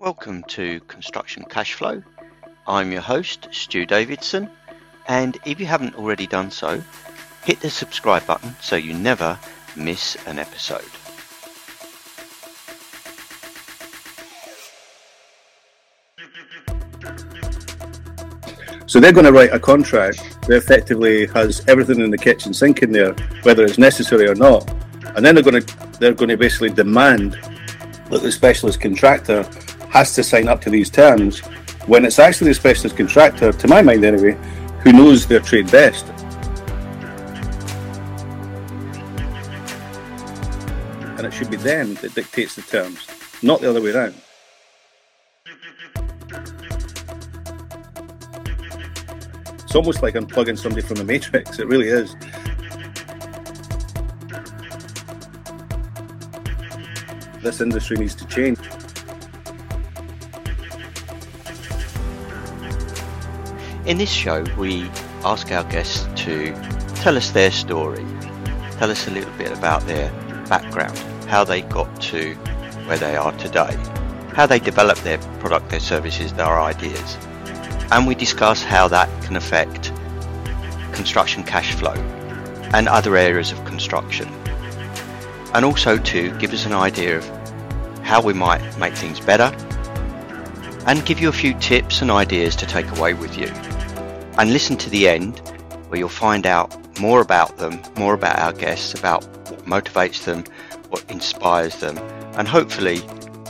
Welcome to Construction Cashflow. I'm your host, Stu Davidson, and if you haven't already done so, hit the subscribe button so you never miss an episode. So they're going to write a contract that effectively has everything in the kitchen sink in there, whether it's necessary or not, and then they're going to they're going to basically demand that the specialist contractor has to sign up to these terms when it's actually the specialist contractor, to my mind anyway, who knows their trade best. And it should be them that dictates the terms, not the other way around. It's almost like unplugging somebody from the Matrix. It really is. This industry needs to change. In this show, we ask our guests to tell us their story, tell us a little bit about their background, how they got to where they are today, how they developed their product, their services, their ideas and we discuss how that can affect construction cash flow and other areas of construction. And also to give us an idea of how we might make things better and give you a few tips and ideas to take away with you. And listen to the end where you'll find out more about them, more about our guests, about what motivates them, what inspires them, and hopefully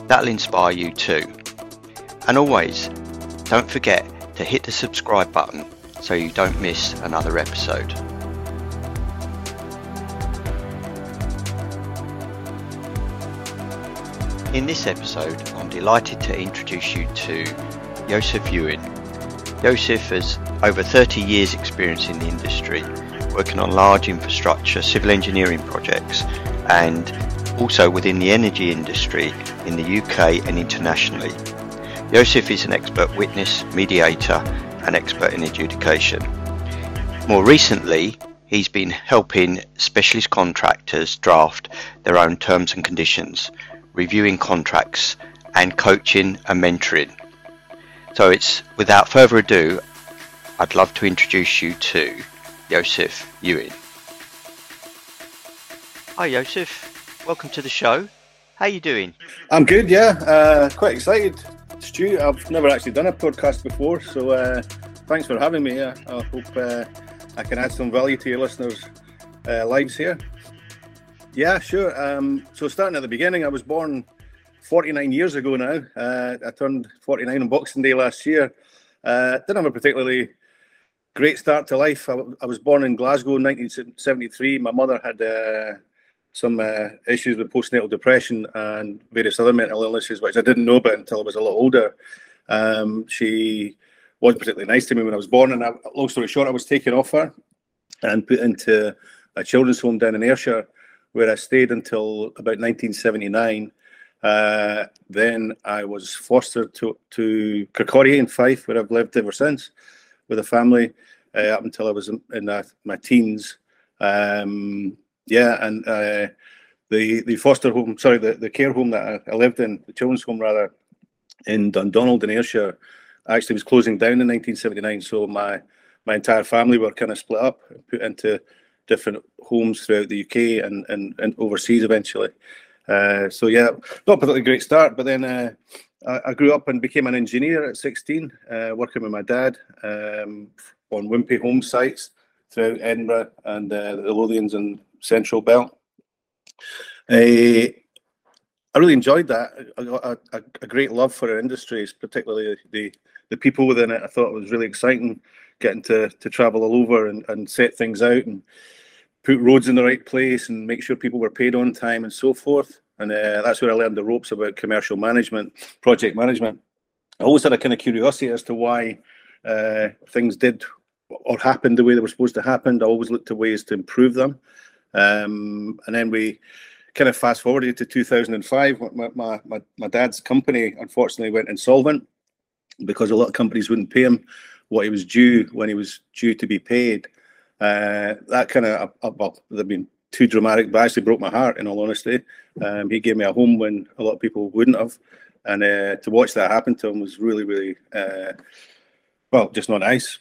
that'll inspire you too. And always, don't forget to hit the subscribe button so you don't miss another episode. In this episode, I'm delighted to introduce you to Yosof Ewing. Yosof has over 30 years experience in the industry, working on large infrastructure, civil engineering projects, and also within the energy industry in the UK and internationally. Yosof is an expert witness, mediator, and expert in adjudication. More recently, he's been helping specialist contractors draft their own terms and conditions, reviewing contracts, and coaching and mentoring. So it's without further ado, I'd love to introduce you to Yosof Ewing. Hi Yosof, welcome to the show. How are you doing? I'm good, yeah. Uh, quite excited Stu, I've never actually done a podcast before, so uh, thanks for having me. I hope uh, I can add some value to your listeners' uh, lives here. Yeah, sure. Um, so, starting at the beginning, I was born 49 years ago now. Uh, I turned 49 on Boxing Day last year. Uh, didn't have a particularly great start to life. I, I, was born in Glasgow in 1973. My mother had uh, some uh, issues with postnatal depression and various other mental illnesses, which I didn't know about until I was a lot older. Um, she wasn't particularly nice to me when I was born, and I, long story short, I was taken off her and put into a children's home down in Ayrshire, where I stayed until about 1979. Uh, then I was fostered to, to Kirkcaldy in Fife, where I've lived ever since with a family uh, up until I was in, in uh, my teens. Um, yeah, and uh, the the foster home, sorry, the, the care home that I, I, lived in, the children's home rather, in Dundonald in Ayrshire, actually was closing down in 1979. So my my entire family were kind of split up, put into different homes throughout the UK and and, and overseas eventually. Uh, so yeah, not particularly great start, but then uh, I, I, grew up and became an engineer at 16, uh, working with my dad um, on Wimpey home sites throughout Edinburgh and uh, the Lothians and Central Belt. Uh, I really enjoyed that. I got a, a, a, great love for our industries, particularly the the people within it. I thought it was really exciting getting to to travel all over and, and set things out and put roads in the right place and make sure people were paid on time and so forth. And uh, that's where I learned the ropes about commercial management, project management. I always had a kind of curiosity as to why uh, things did or happened the way they were supposed to happen. I always looked to ways to improve them. Um, and then we kind of fast forwarded to 2005. My, my, my, my dad's company unfortunately went insolvent because a lot of companies wouldn't pay him what he was due when he was due to be paid. Uh, that kind of, uh, well, they've been too dramatic, but actually broke my heart. In all honesty, um, he gave me a home when a lot of people wouldn't have, and uh, to watch that happen to him was really, really, uh, well, just not nice.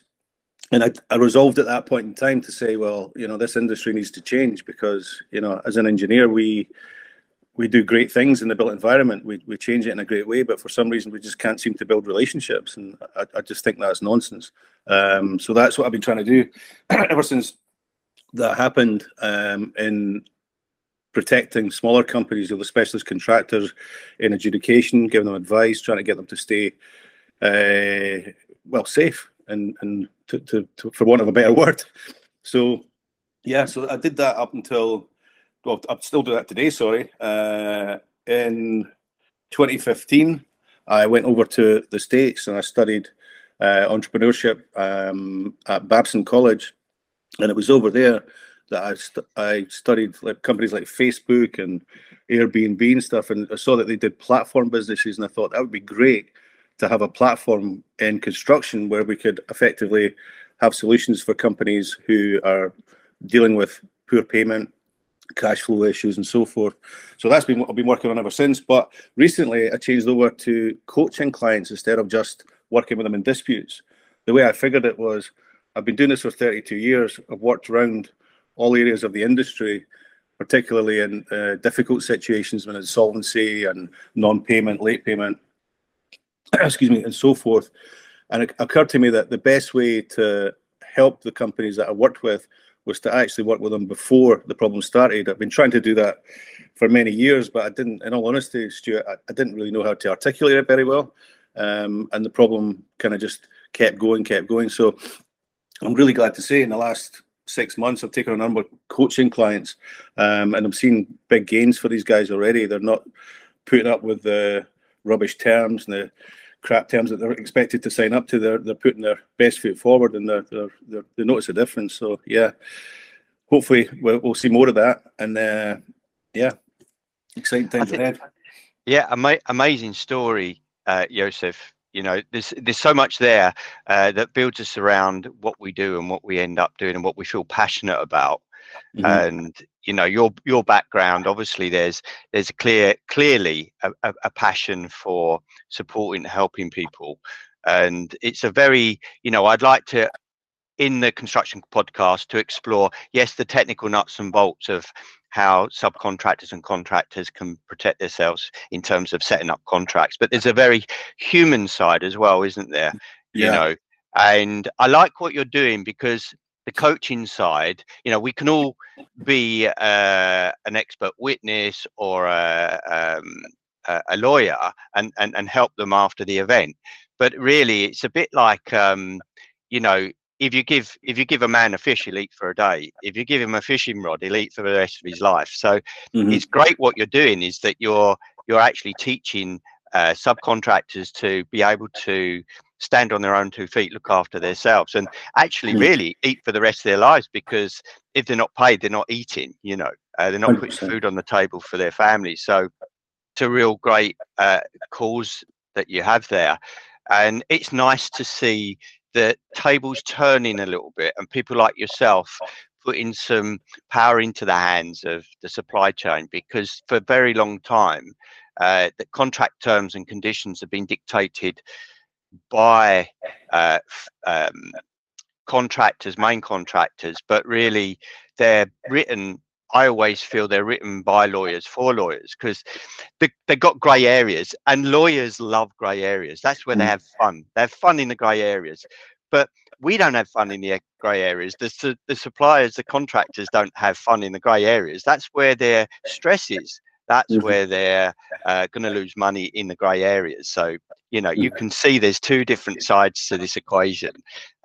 And I, I resolved at that point in time to say, well, you know, this industry needs to change because, you know, as an engineer, we we do great things in the built environment. We, we change it in a great way, but for some reason we just can't seem to build relationships, and I, I just think that's nonsense. Um, so that's what I've been trying to do ever since that happened um, in protecting smaller companies or the specialist contractors in adjudication, giving them advice, trying to get them to stay uh, well safe and and to, to, to, for want of a better word. So yeah, so I did that up until well, I still do that today. Sorry, uh, in 2015, I went over to the states and I studied uh, entrepreneurship um, at Babson College, and it was over there that I st- I studied like companies like Facebook and Airbnb and stuff, and I saw that they did platform businesses, and I thought that would be great to have a platform in construction where we could effectively have solutions for companies who are dealing with poor payment cash flow issues and so forth. So that's been what I've been working on ever since. But recently I changed over to coaching clients instead of just working with them in disputes. The way I figured it was I've been doing this for 32 years. I've worked around all areas of the industry, particularly in uh, difficult situations when insolvency and non-payment, late payment, excuse me, and so forth. And it occurred to me that the best way to help the companies that I worked with was to actually work with them before the problem started. I've been trying to do that for many years, but I didn't, in all honesty, Stuart, I, I didn't really know how to articulate it very well. Um, and the problem kind of just kept going, kept going. So I'm really glad to say in the last six months, I've taken a number of coaching clients um, and I'm seeing big gains for these guys already. They're not putting up with the rubbish terms and the crap terms that they're expected to sign up to. They're they're putting their best foot forward and they're, they're, they're they notice a difference. So yeah, hopefully we'll, we'll see more of that. And uh, yeah, exciting times think, ahead. Yeah, ama- amazing story, uh, Yosof. You know, there's there's so much there uh, that builds us around what we do and what we end up doing and what we feel passionate about. Mm-hmm. And you know your your background obviously there's there's a clear clearly a, a, a passion for supporting helping people and it's a very you know i'd like to in the construction podcast to explore yes the technical nuts and bolts of how subcontractors and contractors can protect themselves in terms of setting up contracts but there's a very human side as well isn't there yeah. you know and i like what you're doing because the coaching side, you know, we can all be uh, an expert witness or a, um, a lawyer and, and, and help them after the event. But really, it's a bit like, um, you know, if you give if you give a man a fish, he'll eat for a day. If you give him a fishing rod, he'll eat for the rest of his life. So mm-hmm. it's great what you're doing is that you're you're actually teaching uh, subcontractors to be able to stand on their own two feet, look after themselves, and actually hmm. really eat for the rest of their lives because if they're not paid, they're not eating. You know, uh, they're not 100%. putting food on the table for their families. So it's a real great uh, cause that you have there, and it's nice to see the tables turning a little bit and people like yourself putting some power into the hands of the supply chain because for a very long time uh, the contract terms and conditions have been dictated by uh, um, contractors, main contractors, but really they're written. I always feel they're written by lawyers for lawyers because they, they've got grey areas and lawyers love grey areas. That's where they mm. have fun. They have fun in the grey areas. But we don't have fun in the grey areas. The, the suppliers, the contractors don't have fun in the grey areas. That's where their stress is that's mm-hmm. where they're uh, going to lose money in the grey areas. So you know you can see there's two different sides to this equation.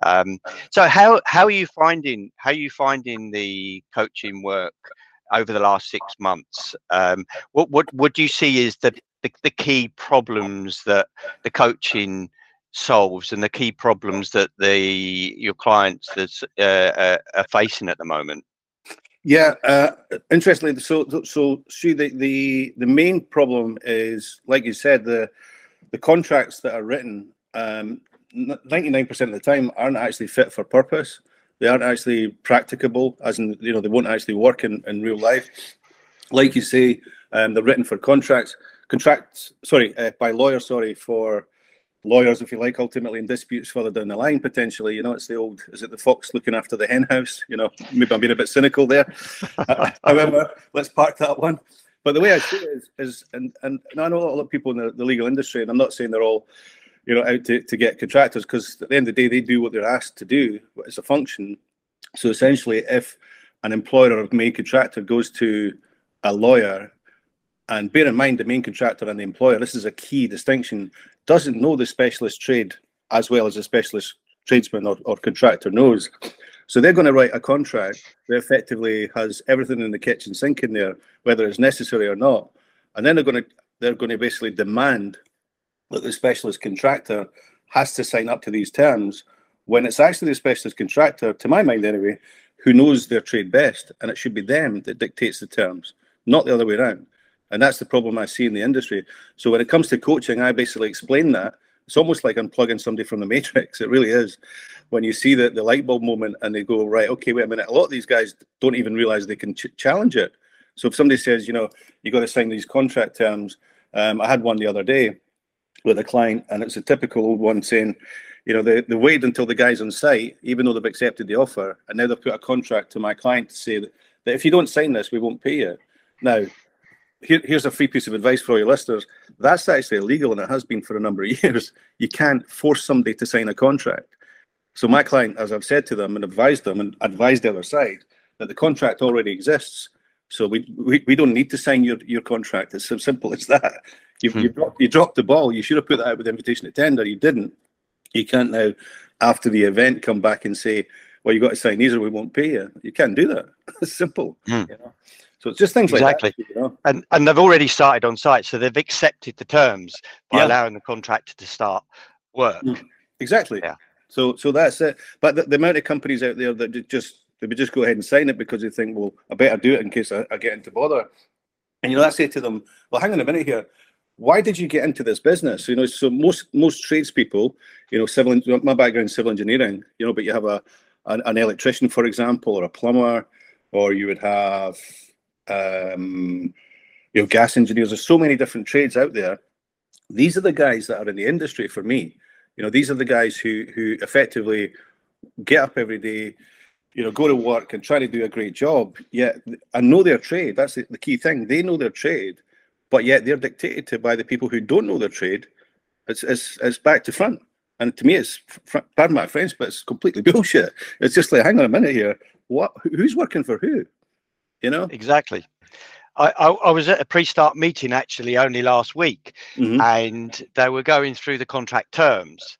Um, so how how are you finding how are you finding the coaching work over the last six months? Um, what what what do you see is the, the the key problems that the coaching solves and the key problems that the your clients that's, uh, uh, are facing at the moment? Yeah, uh, interestingly, so so see the, the the main problem is, like you said, the the contracts that are written, um, ninety nine percent of the time aren't actually fit for purpose. They aren't actually practicable, as in you know they won't actually work in, in real life. Like you say, um, they're written for contracts, contracts. Sorry, uh, by lawyers. Sorry for lawyers, if you like, ultimately in disputes further down the line potentially. You know, it's the old, is it the fox looking after the hen house? You know, maybe I'm being a bit cynical there. However, let's park that one. But the way I see it is, is and, and, and I know a lot of people in the, the legal industry, and I'm not saying they're all, you know, out to, to get contractors, because at the end of the day, they do what they're asked to do. It's a function. So essentially, if an employer or main contractor goes to a lawyer, and bear in mind the main contractor and the employer, this is a key distinction, doesn't know the specialist trade as well as a specialist tradesman or, or contractor knows. So they're going to write a contract that effectively has everything in the kitchen sink in there, whether it's necessary or not. And then they're going to they're going to basically demand that the specialist contractor has to sign up to these terms when it's actually the specialist contractor, to my mind anyway, who knows their trade best, and it should be them that dictates the terms, not the other way around. And that's the problem I see in the industry. So when it comes to coaching, I basically explain that it's almost like unplugging somebody from the matrix. It really is. When you see the, the light bulb moment and they go, right, okay, wait a minute. A lot of these guys don't even realize they can ch- challenge it. So if somebody says, you know, you got to sign these contract terms, um, I had one the other day with a client, and it's a typical old one saying, you know, they, they waited until the guy's on site, even though they've accepted the offer, and now they've put a contract to my client to say that, that if you don't sign this, we won't pay you. Now, here, here's a free piece of advice for all your listeners. That's actually illegal, and it has been for a number of years. You can't force somebody to sign a contract. So my client, as I've said to them and advised them and advised the other side, that the contract already exists. So we, we, we don't need to sign your, your contract. It's so simple as that. You, hmm. you, dropped, you dropped the ball. You should have put that out with invitation to tender. You didn't. You can't now, after the event, come back and say, well, you've got to sign these or we won't pay you. You can't do that. It's simple. Hmm. You know? So it's just things exactly. like that. You know? And and they've already started on site, so they've accepted the terms by yeah. allowing the contractor to start work. Mm. Exactly. Yeah. So so that's it. But the, the, amount of companies out there that just they would just go ahead and sign it because they think, well, I better do it in case I, I get into bother. And you know, I say to them, well, hang on a minute here. Why did you get into this business? You know, so most most tradespeople, you know, civil my background civil engineering, you know, but you have a an, an electrician, for example, or a plumber, or you would have um, you know, gas engineers. There's so many different trades out there. These are the guys that are in the industry for me. You know, these are the guys who who effectively get up every day, you know, go to work and try to do a great job. Yet and know their trade. That's the, the key thing. They know their trade, but yet they're dictated to by the people who don't know their trade. It's it's, it's back to front. And to me, it's pardon my French, but it's completely bullshit. It's just like, hang on a minute here. What? Who's working for who? You know exactly I, I, I, was at a pre-start meeting actually only last week, mm-hmm. and they were going through the contract terms,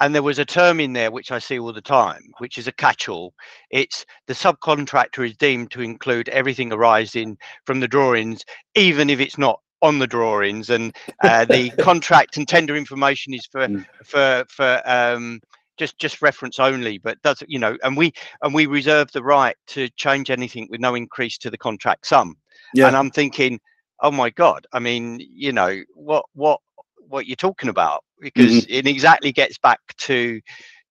and there was a term in there which I see all the time, which is a catch-all. It's the subcontractor is deemed to include everything arising from the drawings, even if it's not on the drawings, and uh, the contract and tender information is for mm. for for um, just just reference only but does you know and we and we reserve the right to change anything with no increase to the contract sum yeah. and i'm thinking oh my god i mean you know what what what you're talking about because mm-hmm. it exactly gets back to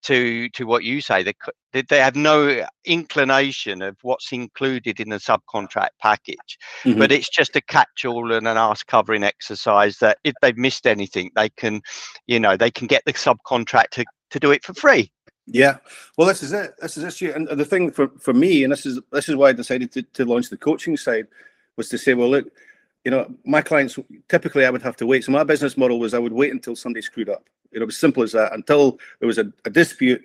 to to what you say they they have no inclination of what's included in the subcontract package mm-hmm. but it's just a catch-all and an ask covering exercise that if they've missed anything they can you know they can get the subcontractor to do it for free. Yeah, well, this is it. This is issue, and the thing for, for me, and this is this is why I decided to, to launch the coaching side, was to say, well, look, you know, my clients typically I would have to wait. So my business model was I would wait until somebody screwed up. You know, it was simple as that. Until there was a, a dispute,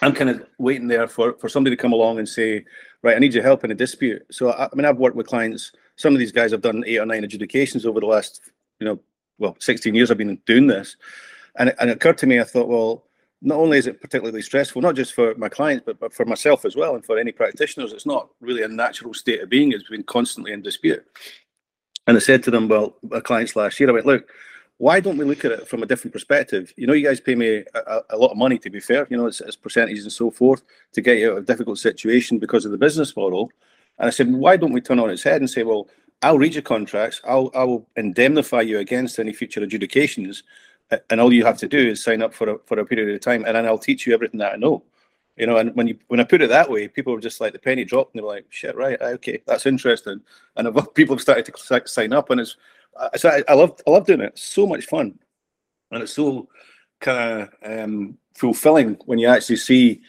I'm kind of waiting there for for somebody to come along and say, right, I need your help in a dispute. So I, I mean, I've worked with clients. Some of these guys have done eight or nine adjudications over the last, you know, well, 16 years I've been doing this, and it, and it occurred to me, I thought, well not only is it particularly stressful, not just for my clients, but, but for myself as well, and for any practitioners, it's not really a natural state of being. It's been constantly in dispute. And I said to them, well, my clients last year, I went, look, why don't we look at it from a different perspective? You know, you guys pay me a, a lot of money, to be fair, you know, it's, it's, percentages and so forth to get you out of a difficult situation because of the business model. And I said, why don't we turn on its head and say, well, I'll read your contracts, I'll, I'll indemnify you against any future adjudications, and all you have to do is sign up for a, for a period of time and then i'll teach you everything that i know You know, and when you when I put it that way, people were just like the penny dropped, and they were like, "Shit, right? Okay, that's interesting." And people have started to sign up, and it's I, I love I love doing it. It's so much fun, and it's so kind of um, fulfilling when you actually see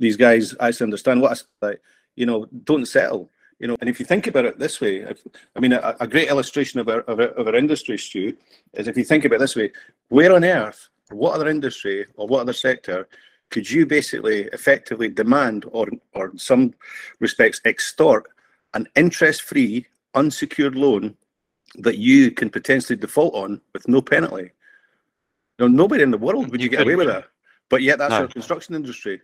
these guys actually understand what I like. You know, don't settle. You know, and if you think about it this way, if, I mean, a, a, great illustration of our, of our, of our industry, Stu, is if you think about it this way, where on earth, what other industry or what other sector could you basically effectively demand or, or in some respects extort an interest-free unsecured loan that you can potentially default on with no penalty? You know, nobody in the world would you, you get away with that. But yet that's no. our construction industry.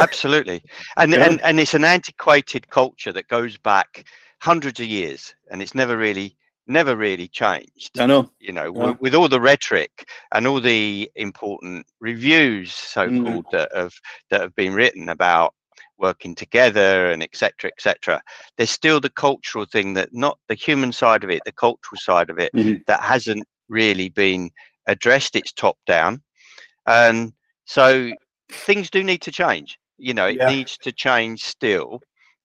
Absolutely. And, yeah. and and it's an antiquated culture that goes back hundreds of years and it's never really never really changed. I know. You know, with, with, all the rhetoric and all the important reviews, so called, mm. that have that have been written about working together and etc etc there's still the cultural thing that not the human side of it the cultural side of it mm-hmm. that hasn't really been addressed it's top down and so things do need to change you know it yeah. needs to change still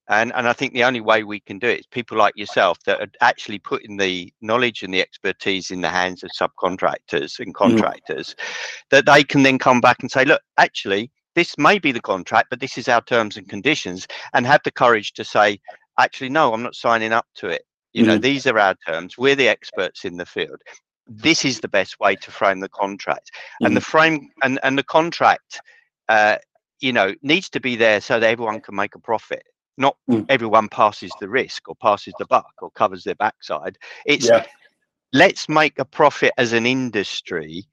and and I think the only way we can do it is people like yourself that are actually putting the knowledge and the expertise in the hands of subcontractors and mm. contractors, mm. that they can then come back and say, look, actually, this may be the contract, but this is our terms and conditions, and have the courage to say, actually, no, I'm not signing up to it. You mm. know, these are our terms. We're the experts in the field. This is the best way to frame the contract, mm. and the frame and and the contract. Uh, you know needs to be there so that everyone can make a profit not mm. everyone passes the risk or passes the buck or covers their backside. It's yeah. let's make a profit as an industry,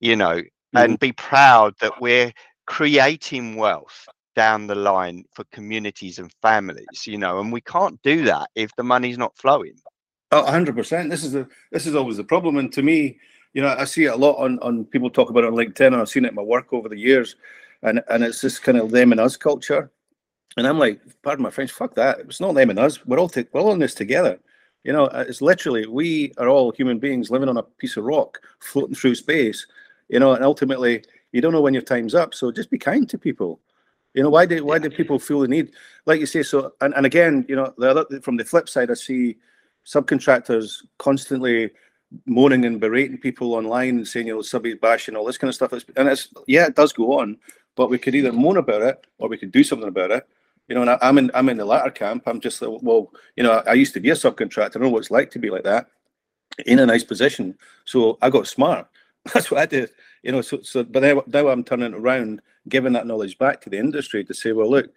you know, mm. and be proud that we're creating wealth down the line for communities and families, you know, and we can't do that if the money's not flowing. Oh, 100%. This is the this is always the problem and to me, you know, I see it a lot on on people talk about it on LinkedIn and I've seen it in my work over the years and and it's this kind of them and us culture and I'm like, pardon my French, fuck that. It's not them and us. We're all we're all in this together. You know, uh, it's literally we are all human beings living on a piece of rock, floating through space. You know, and ultimately, you don't know when your time's up. So just be kind to people. You know, why do why do people feel the need? Like you say, so and, and again, you know, the other from the flip side, I see subcontractors constantly moaning and berating people online and saying, you know, somebody's bashing all this kind of stuff. And it's yeah, it does go on, but we could either moan about it or we could do something about it. You know, and I, am in I'm in the latter camp. I'm just well, you know, I used to be a subcontractor. I know what it's like to be like that, in a nice position. So I got smart. That's what I did. You know, so so but now, now I'm turning around, giving that knowledge back to the industry to say, well, look,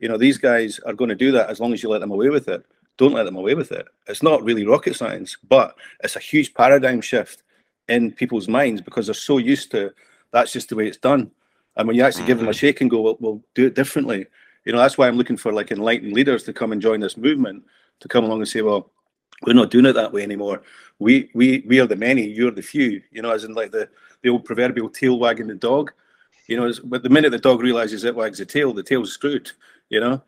you know, these guys are going to do that as long as you let them away with it. Don't let them away with it. It's not really rocket science, but it's a huge paradigm shift in people's minds because they're so used to that's just the way it's done. And when you actually give them a mm-hmm. shake and go, well, we'll do it differently, you know, that's why I'm looking for like enlightened leaders to come and join this movement to come along and say, well, we're not doing it that way anymore. We we we are the many, you're the few. You know, as in like the the old proverbial tail wagging the dog. You know, but the minute the dog realizes it wags the tail, the tail's screwed. You know,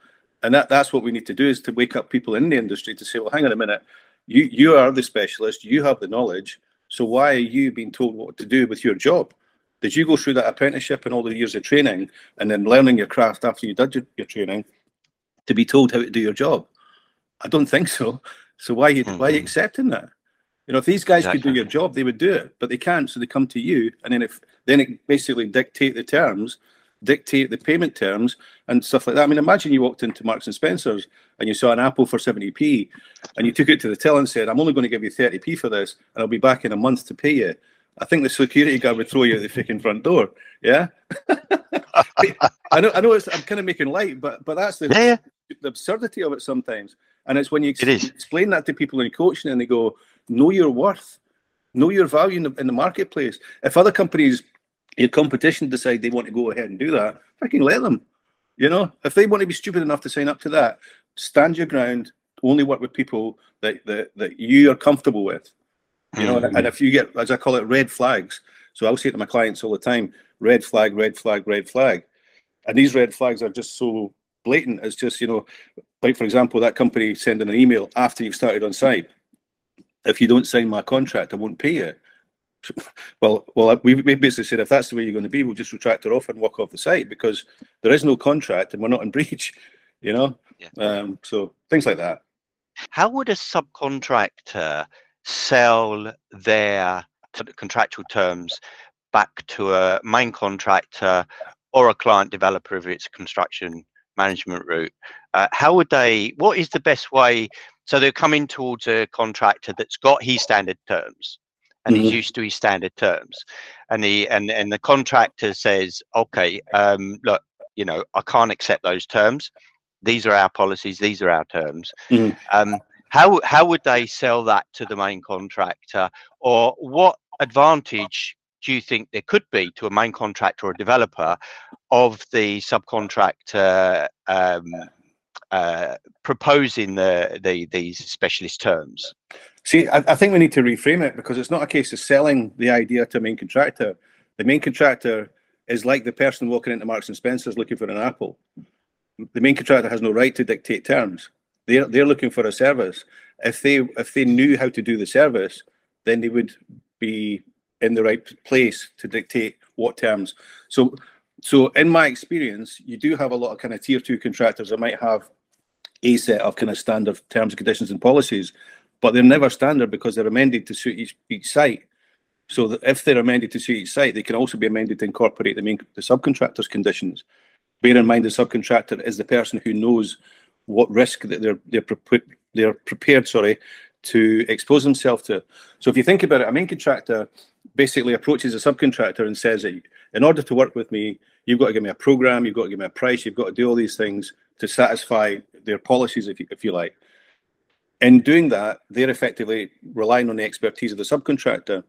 and that that's what we need to do is to wake up people in the industry to say, well, hang on a minute, you you are the specialist, you have the knowledge. So why are you being told what to do with your job? Did you go through that apprenticeship and all the years of training and then learning your craft after you did your, your training to be told how to do your job? I don't think so. So why are you, mm-hmm. why are you accepting that? You know, if these guys exactly. could do your job, they would do it, but they can't. So they come to you, and then if then it basically dictate the terms, dictate the payment terms, and stuff like that. I mean, imagine you walked into Marks and Spencers and you saw an apple for 70p, and you took it to the till and said, "I'm only going to give you 30p for this, and I'll be back in a month to pay you." I think the security guard would throw you at the freaking front door. Yeah. I know. I know. It's, I'm kind of making light, but but that's the, yeah. the absurdity of it sometimes. And it's when you ex- explain that to people in coaching, and they go, "Know your worth, know your value in the, in the marketplace." If other companies, your competition, decide they want to go ahead and do that, fucking let them. You know, if they want to be stupid enough to sign up to that, stand your ground. Only work with people that that, that you are comfortable with you know, mm-hmm. and if you get, as I call it, red flags. So I'll say to my clients all the time, red flag, red flag, red flag. And these red flags are just so blatant. It's just, you know, like for example, that company sending an email after you've started on site. If you don't sign my contract, I won't pay you. well, well, we, we basically said if that's the way you're going to be, we'll just retract our offer and walk off the site because there is no contract and we're not in breach, you know. Yeah. Um, so things like that. How would a subcontractor sell their contractual terms back to a main contractor or a client developer of it's construction management route? Uh, how would they? What is the best way? So they're coming towards a contractor that's got his standard terms and mm-hmm. he's used to his standard terms, and the and and the contractor says, okay, um, look, you know, I can't accept those terms. These are our policies. These are our terms. Mm-hmm. Um, how how would they sell that to the main contractor, or what advantage do you think there could be to a main contractor or a developer of the subcontractor um, uh, proposing the, the these specialist terms? See, I, I, think we need to reframe it because it's not a case of selling the idea to a main contractor. The main contractor is like the person walking into Marks and Spencer's looking for an apple. The main contractor has no right to dictate terms. They're they're looking for a service. If they if they knew how to do the service, then they would be in the right place to dictate what terms. So so in my experience, you do have a lot of kind of tier two contractors that might have a set of kind of standard terms and conditions and policies, but they're never standard because they're amended to suit each, each site. So that if they're amended to suit each site, they can also be amended to incorporate the main the subcontractor's conditions. Bear in mind the subcontractor is the person who knows what risk that they're they're, pre- they're prepared sorry to expose themselves to. So if you think about it, a main contractor basically approaches a subcontractor and says in order to work with me, you've got to give me a program, you've got to give me a price, you've got to do all these things to satisfy their policies, if you, if you like. In doing that, they're effectively relying on the expertise of the subcontractor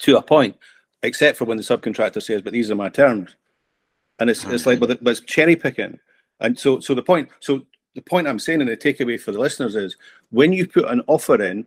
to a point, except for when the subcontractor says, "But these are my terms," and it's it's like, but, but it's cherry picking. And so, so the point, so the point I'm saying, and the takeaway for the listeners is, when you put an offer in,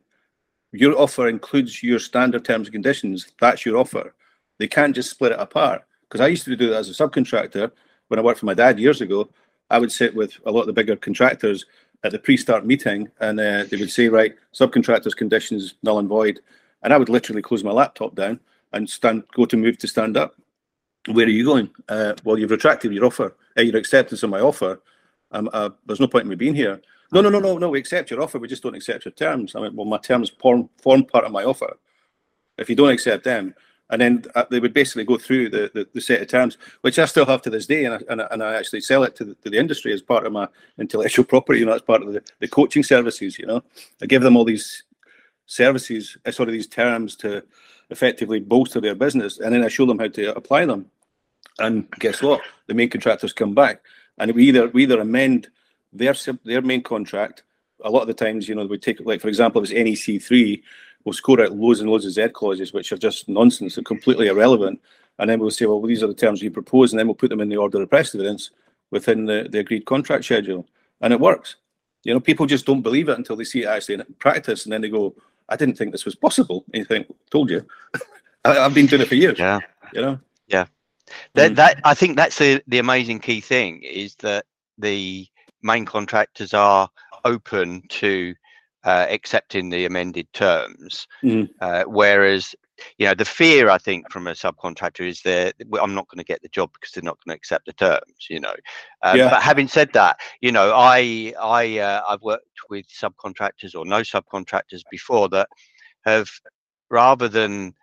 your offer includes your standard terms and conditions. That's your offer. They can't just split it apart. Because I used to do that as a subcontractor when I worked for my dad years ago. I would sit with a lot of the bigger contractors at the pre-start meeting, and uh, they would say, "Right, subcontractors' conditions null and void," and I would literally close my laptop down and stand, go to move to stand up. Where are you going? Uh, well, you've retracted your offer, uh, your acceptance of my offer. Um, uh, there's no point in me being here. No, no, no, no, no. We accept your offer. We just don't accept your terms. I mean, well, my terms form form part of my offer. If you don't accept them, and then uh, they would basically go through the, the, the, set of terms, which I still have to this day, and I, and I, and I actually sell it to the, to the industry as part of my intellectual property. You know, as part of the, the coaching services. You know, I give them all these services, uh, sort of these terms to effectively bolster their business, and then I show them how to apply them. And guess what? The main contractors come back, and we either we either amend their their main contract. A lot of the times, you know, we take like for example, if it's NEC three, we'll score out loads and loads of Z clauses, which are just nonsense and completely irrelevant. And then we'll say, well, these are the terms we propose, and then we'll put them in the order of precedence within the, the agreed contract schedule. And it works. You know, people just don't believe it until they see it actually in practice, and then they go, I didn't think this was possible. And you think, told you. I, have been doing it for years. Yeah. You know? Yeah. That, mm. that I think that's the, the amazing key thing is that the main contractors are open to uh, accepting the amended terms. Mm. Uh, whereas, you know, the fear I think from a subcontractor is that I'm not going to get the job because they're not going to accept the terms. You know, um, yeah. but having said that, you know, I I uh, I've worked with subcontractors or no subcontractors before that have rather than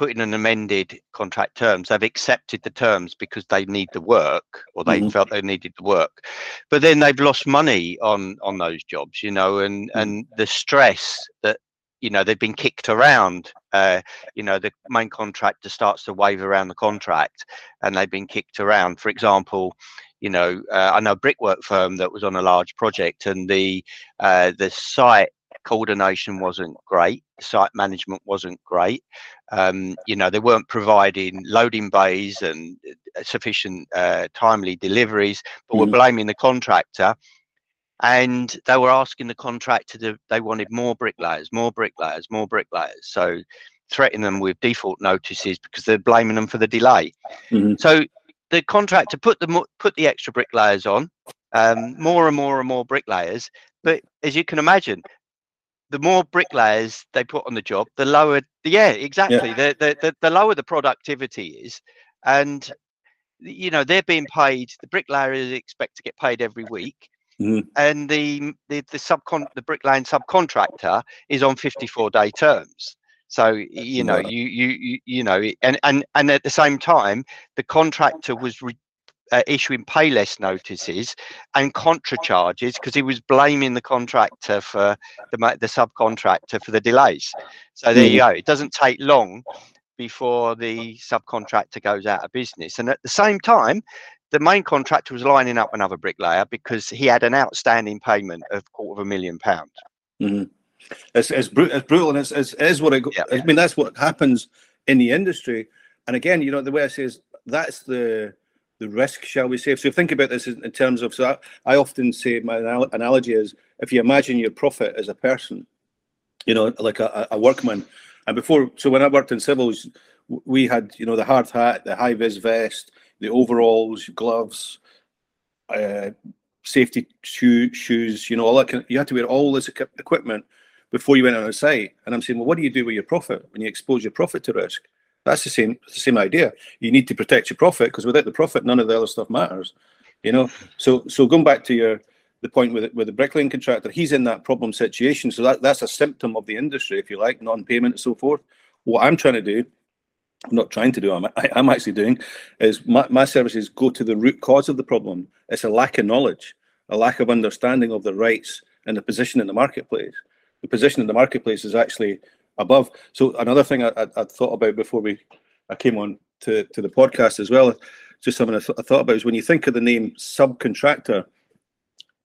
putting an amended contract terms. They've accepted the terms because they need the work or they mm-hmm. felt they needed the work. But then they've lost money on on those jobs, you know, and mm-hmm. and the stress that you know they've been kicked around uh, you know the main contractor starts to wave around the contract and they've been kicked around for example you know uh, i know a brickwork firm that was on a large project and the uh, the site coordination wasn't great, site management wasn't great. Um, you know, they weren't providing loading bays and uh, sufficient uh, timely deliveries, but mm-hmm. were blaming the contractor. And they were asking the contractor to, they wanted more bricklayers, more bricklayers, more bricklayers. So threatening them with default notices because they're blaming them for the delay. Mm-hmm. So the contractor put the put the extra bricklayers on, um, more and more and more bricklayers. But as you can imagine, the more bricklayers they put on the job, the lower. Yeah, exactly. Yeah. The, the, the the lower the productivity is, and you know they're being paid. The bricklayers expect to get paid every week, mm. and the the the subcon the bricklaying subcontractor is on fifty four day terms. So you know you you you, you know and and and at the same time the contractor was re- uh, issuing payless notices and contra charges because he was blaming the contractor for the the subcontractor for the delays. So there mm. you go. It doesn't take long before the subcontractor goes out of business, and at the same time. The main contractor was lining up another bricklayer because he had an outstanding payment of quarter of a million pounds. Mm-hmm. It's, it's, br- it's brutal, and it's, it's, it is what it, yeah. I mean. That's what happens in the industry. And again, you know, the way I say is that's the the risk, shall we say? So think about this in terms of. So I, I often say my analogy is if you imagine your profit as a person, you know, like a, a workman. And before, so when I worked in civils, we had you know the hard hat, the high vis vest, the overalls, gloves, uh, safety shoe, shoes. You know, all that. Kind of, you had to wear all this equipment before you went on a site. And I'm saying, well, what do you do with your profit when you expose your profit to risk? That's the same the same idea. You need to protect your profit because without the profit, none of the other stuff matters. You know. So so going back to your the point with with the bricklaying contractor, he's in that problem situation. So that, that's a symptom of the industry, if you like, non-payment and so forth. What I'm trying to do, I'm not trying to do, I'm, I, am actually doing, is my, my services go to the root cause of the problem. It's a lack of knowledge, a lack of understanding of the rights and the position in the marketplace. The position in the marketplace is actually above. So another thing I, I, thought about before we I came on to, to the podcast as well, just something I, th- I thought about is when you think of the name subcontractor,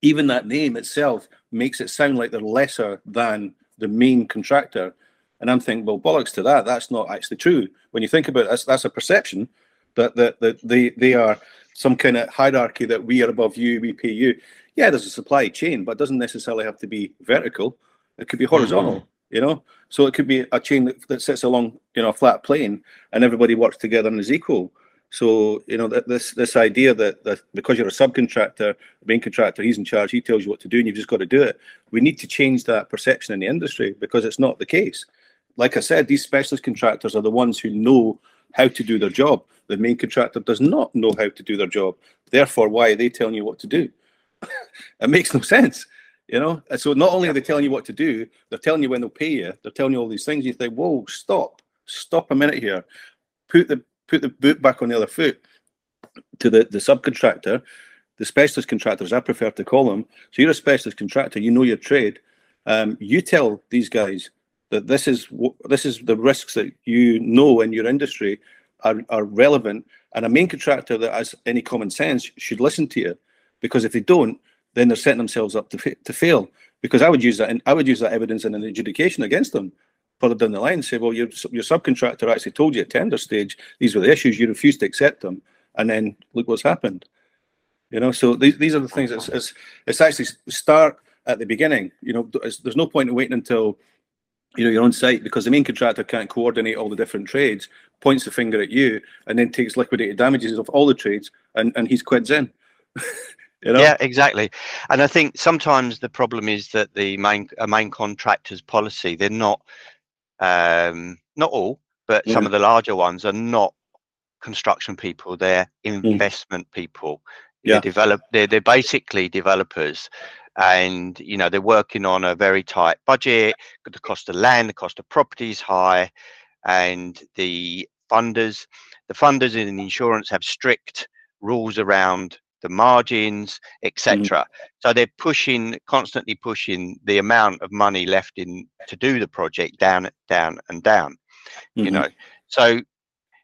even that name itself makes it sound like they're lesser than the main contractor. And I'm thinking, well, bollocks to that. That's not actually true. When you think about it, that's, that's a perception that, that, that they, they are some kind of hierarchy that we are above you, we pay you. Yeah, there's a supply chain, but it doesn't necessarily have to be vertical. It could be horizontal. Mm-hmm you know. So it could be a chain that, that sits along, you know, a flat plane, and everybody works together and is equal. So you know this this idea that, that because you're a subcontractor, main contractor, he's in charge, he tells you what to do, and you've just got to do it. We need to change that perception in the industry because it's not the case. Like I said, these specialist contractors are the ones who know how to do their job. The main contractor does not know how to do their job. Therefore, why are they telling you what to do? it makes no sense. You know, so not only are they telling you what to do, they're telling you when they'll pay you. They're telling you all these things. You think, "Whoa, stop, stop a minute here. Put the put the boot back on the other foot." To the the subcontractor, the specialist contractors, I prefer to call them. So you're a specialist contractor. You know your trade. Um, you tell these guys that this is this is the risks that you know in your industry are, are relevant, and a main contractor that has any common sense should listen to you, because if they don't, then they're setting themselves up to, to fail. Because I would use that, and I would use that evidence in an adjudication against them further down the line. Say, well, your your subcontractor actually told you at tender stage these were the issues. You refused to accept them, and then look what's happened. You know, so these, these are the things. It's, it's it's actually start at the beginning. You know, there's no point in waiting until you know you're on site because the main contractor can't coordinate all the different trades, points the finger at you, and then takes liquidated damages of all the trades, and and he's quids in. You know? Yeah, exactly. And I think sometimes the problem is that the main a main contractor's policy they're not um, not all, but some of the larger ones are not construction people. They're mm. investment mm. people. Yeah. They develop. They're they're basically developers, and you know they're working on a very tight budget. The cost of land, the cost of property is high, and the funders, the funders in insurance have strict rules around the margins, etc. Mm. So they're pushing, constantly pushing the amount of money left in to do the project down, down, and down. Mm-hmm. You know, so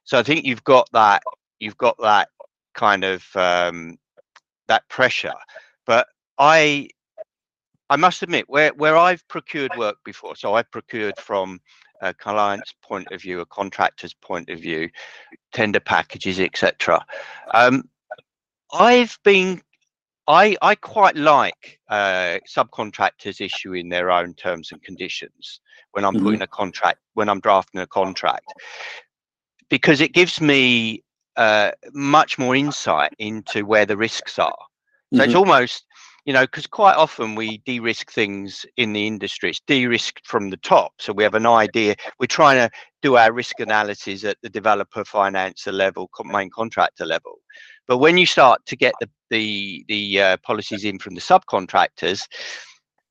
so I think you've got that, you've got that kind of um, that pressure. But I I must admit, where where I've procured work before, so I've procured from a client's point of view, a contractor's point of view, tender packages, etc. Um, I've been I I quite like uh, subcontractors issuing their own terms and conditions when I'm mm-hmm. putting a contract when I'm drafting a contract because it gives me uh, much more insight into where the risks are. So mm-hmm. it's almost you know, because quite often we de-risk things in the industry. It's de-risked from the top, so we have an idea. We're trying to do our risk analysis at the developer, financer level, main contractor level. But when you start to get the the the uh, policies in from the subcontractors,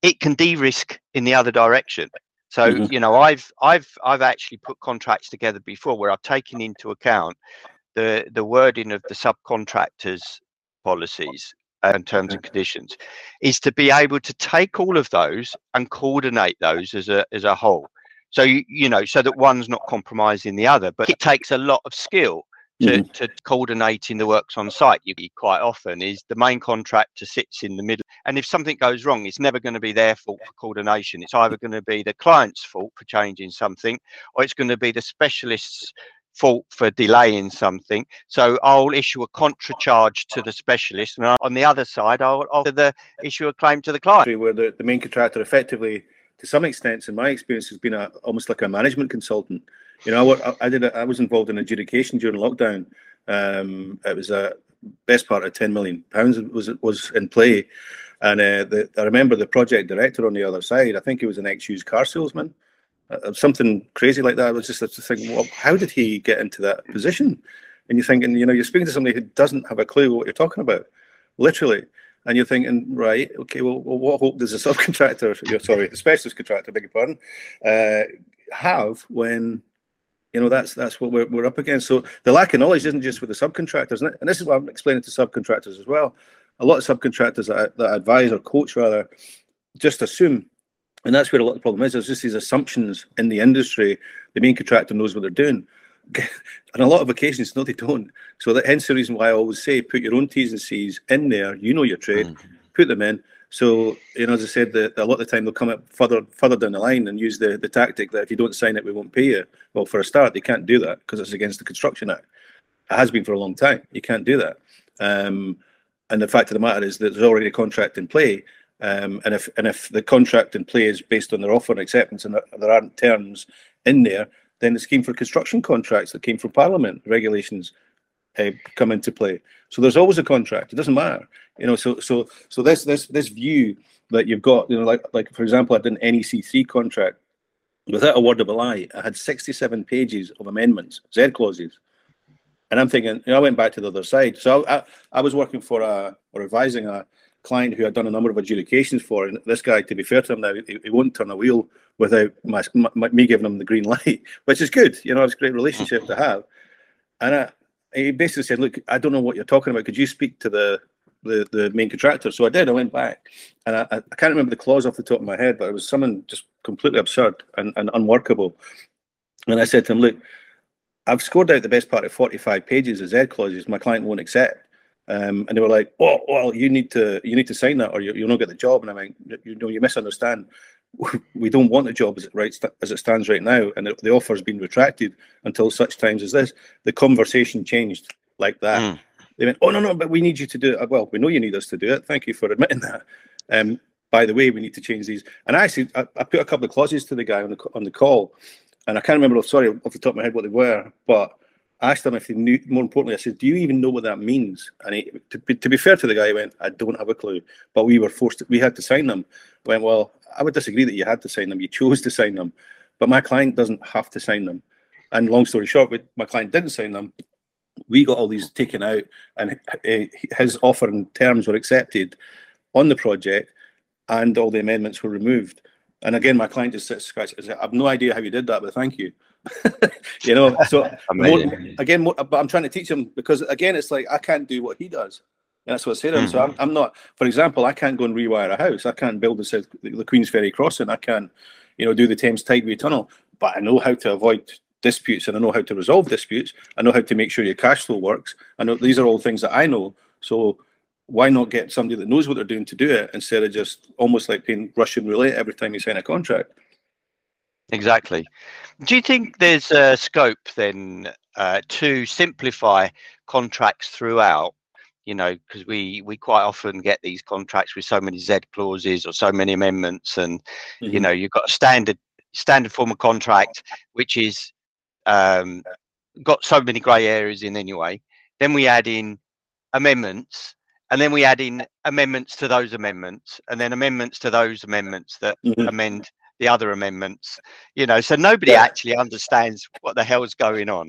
it can de-risk in the other direction. So mm-hmm. you know, I've I've I've actually put contracts together before where I've taken into account the the wording of the subcontractors policies and terms and conditions is to be able to take all of those and coordinate those as a as a whole so you, you know so that one's not compromising the other but it takes a lot of skill to, mm-hmm. to coordinating the works on site you quite often is the main contractor sits in the middle and if something goes wrong it's never going to be their fault for coordination it's either going to be the client's fault for changing something or it's going to be the specialist's fault for delaying something. So I'll issue a contra charge to the specialist, and on the other side, I'll, I'll the issue a claim to the client. Where the, the main contractor effectively, to some extent, in my experience, has been a, almost like a management consultant. You know, I, I did. A, I was involved in adjudication during lockdown. Um, it was a best part of ten million pounds was was in play, and uh, the, I remember the project director on the other side. I think he was an ex-used car salesman uh, something crazy like that. I was just, thinking, well, how did he get into that position? And you're thinking, you know, you're speaking to somebody who doesn't have a clue what you're talking about, literally. And you're thinking, right, okay, well, well what hope does a subcontractor, sorry, the specialist contractor, beg your pardon, uh, have when you know that's that's what we're, we're up against so the lack of knowledge isn't just with the subcontractors and this is what i'm explaining to subcontractors as well a lot of subcontractors that I, that I advise or coach rather just assume and that's where a lot of the problem is. There's just these assumptions in the industry. The main contractor knows what they're doing. On a lot of occasions, no, they don't. So that hence the reason why I always say put your own T's and C's in there. You know your trade, mm. put them in. So you know, as I said, the, a lot of the time they'll come up further further down the line and use the, the tactic that if you don't sign it, we won't pay you. Well, for a start, they can't do that because it's against the Construction Act. It has been for a long time. You can't do that. Um, and the fact of the matter is that there's already a contract in play um, and if and if the contract in play is based on their offer and acceptance and there aren't terms in there, then the scheme for construction contracts that came from Parliament regulations uh, come into play. So there's always a contract. It doesn't matter, you know. So so so this this this view that you've got, you know, like like for example, I did an NEC three contract without a word of a lie. I had 67 pages of amendments, Z clauses. And I'm thinking, you know, I went back to the other side. So I, I, I was working for a or advising a client who I'd done a number of adjudications for. And this guy, to be fair to him now, he, he won't turn a wheel without my, my, me giving him the green light, which is good. You know, it's a great relationship to have. And I, he basically said, "Look, I don't know what you're talking about. Could you speak to the the, the main contractor?" So I did. I went back, and I, I can't remember the clause off the top of my head, but it was something just completely absurd and, and unworkable. And I said to him, "Look, I've scored out the best part of 45 pages of Z clauses. My client won't accept." Um, and they were like, "Oh, well, you need to you need to sign that, or you, will not get the job." And I mean, you know, you misunderstand. We don't want the job as it right as it stands right now, and the, the offer has been retracted until such times as this. The conversation changed like that. Mm. They went, "Oh no, no, but we need you to do it." Well, we know you need us to do it. Thank you for admitting that. Um, by the way, we need to change these. And I actually, I, I put a couple of clauses to the guy on the on the call, and I can't remember. Sorry, off the top of my head, what they were, but I asked him if he knew. More importantly, I said, "Do you even know what that means?" And he, to, be, to be fair to the guy, he went, "I don't have a clue." But we were forced. To, we had to sign them. Went, well, I would disagree that you had to sign them. You chose to sign them, but my client doesn't have to sign them. And long story short, my client didn't sign them. We got all these taken out, and his offer and terms were accepted on the project, and all the amendments were removed. And again, my client just sits scratching. I have no idea how you did that, but thank you. you know, so more, again, more, but I'm trying to teach him because again, it's like I can't do what he does. And that's what I. Mm-hmm. So I'm, I'm not, for example, I can't go and rewire a house. I can't build the, the Queensferry crossing. I can't, you know, do the Thames Tideway tunnel. But I know how to avoid disputes and I know how to resolve disputes. I know how to make sure your cash flow works. I know these are all things that I know. So why not get somebody that knows what they're doing to do it instead of just almost like playing Russian roulette every time you sign a contract? Exactly. Do you think there's a scope then uh, to simplify contracts throughout? You know, because we we quite often get these contracts with so many Z clauses or so many amendments, and mm-hmm. you know, you've got a standard standard form of contract which is um, got so many grey areas in anyway. Then we add in amendments, and then we add in amendments to those amendments, and then amendments to those amendments that mm-hmm. amend the other amendments. You know, so nobody yeah. actually understands what the hell's going on.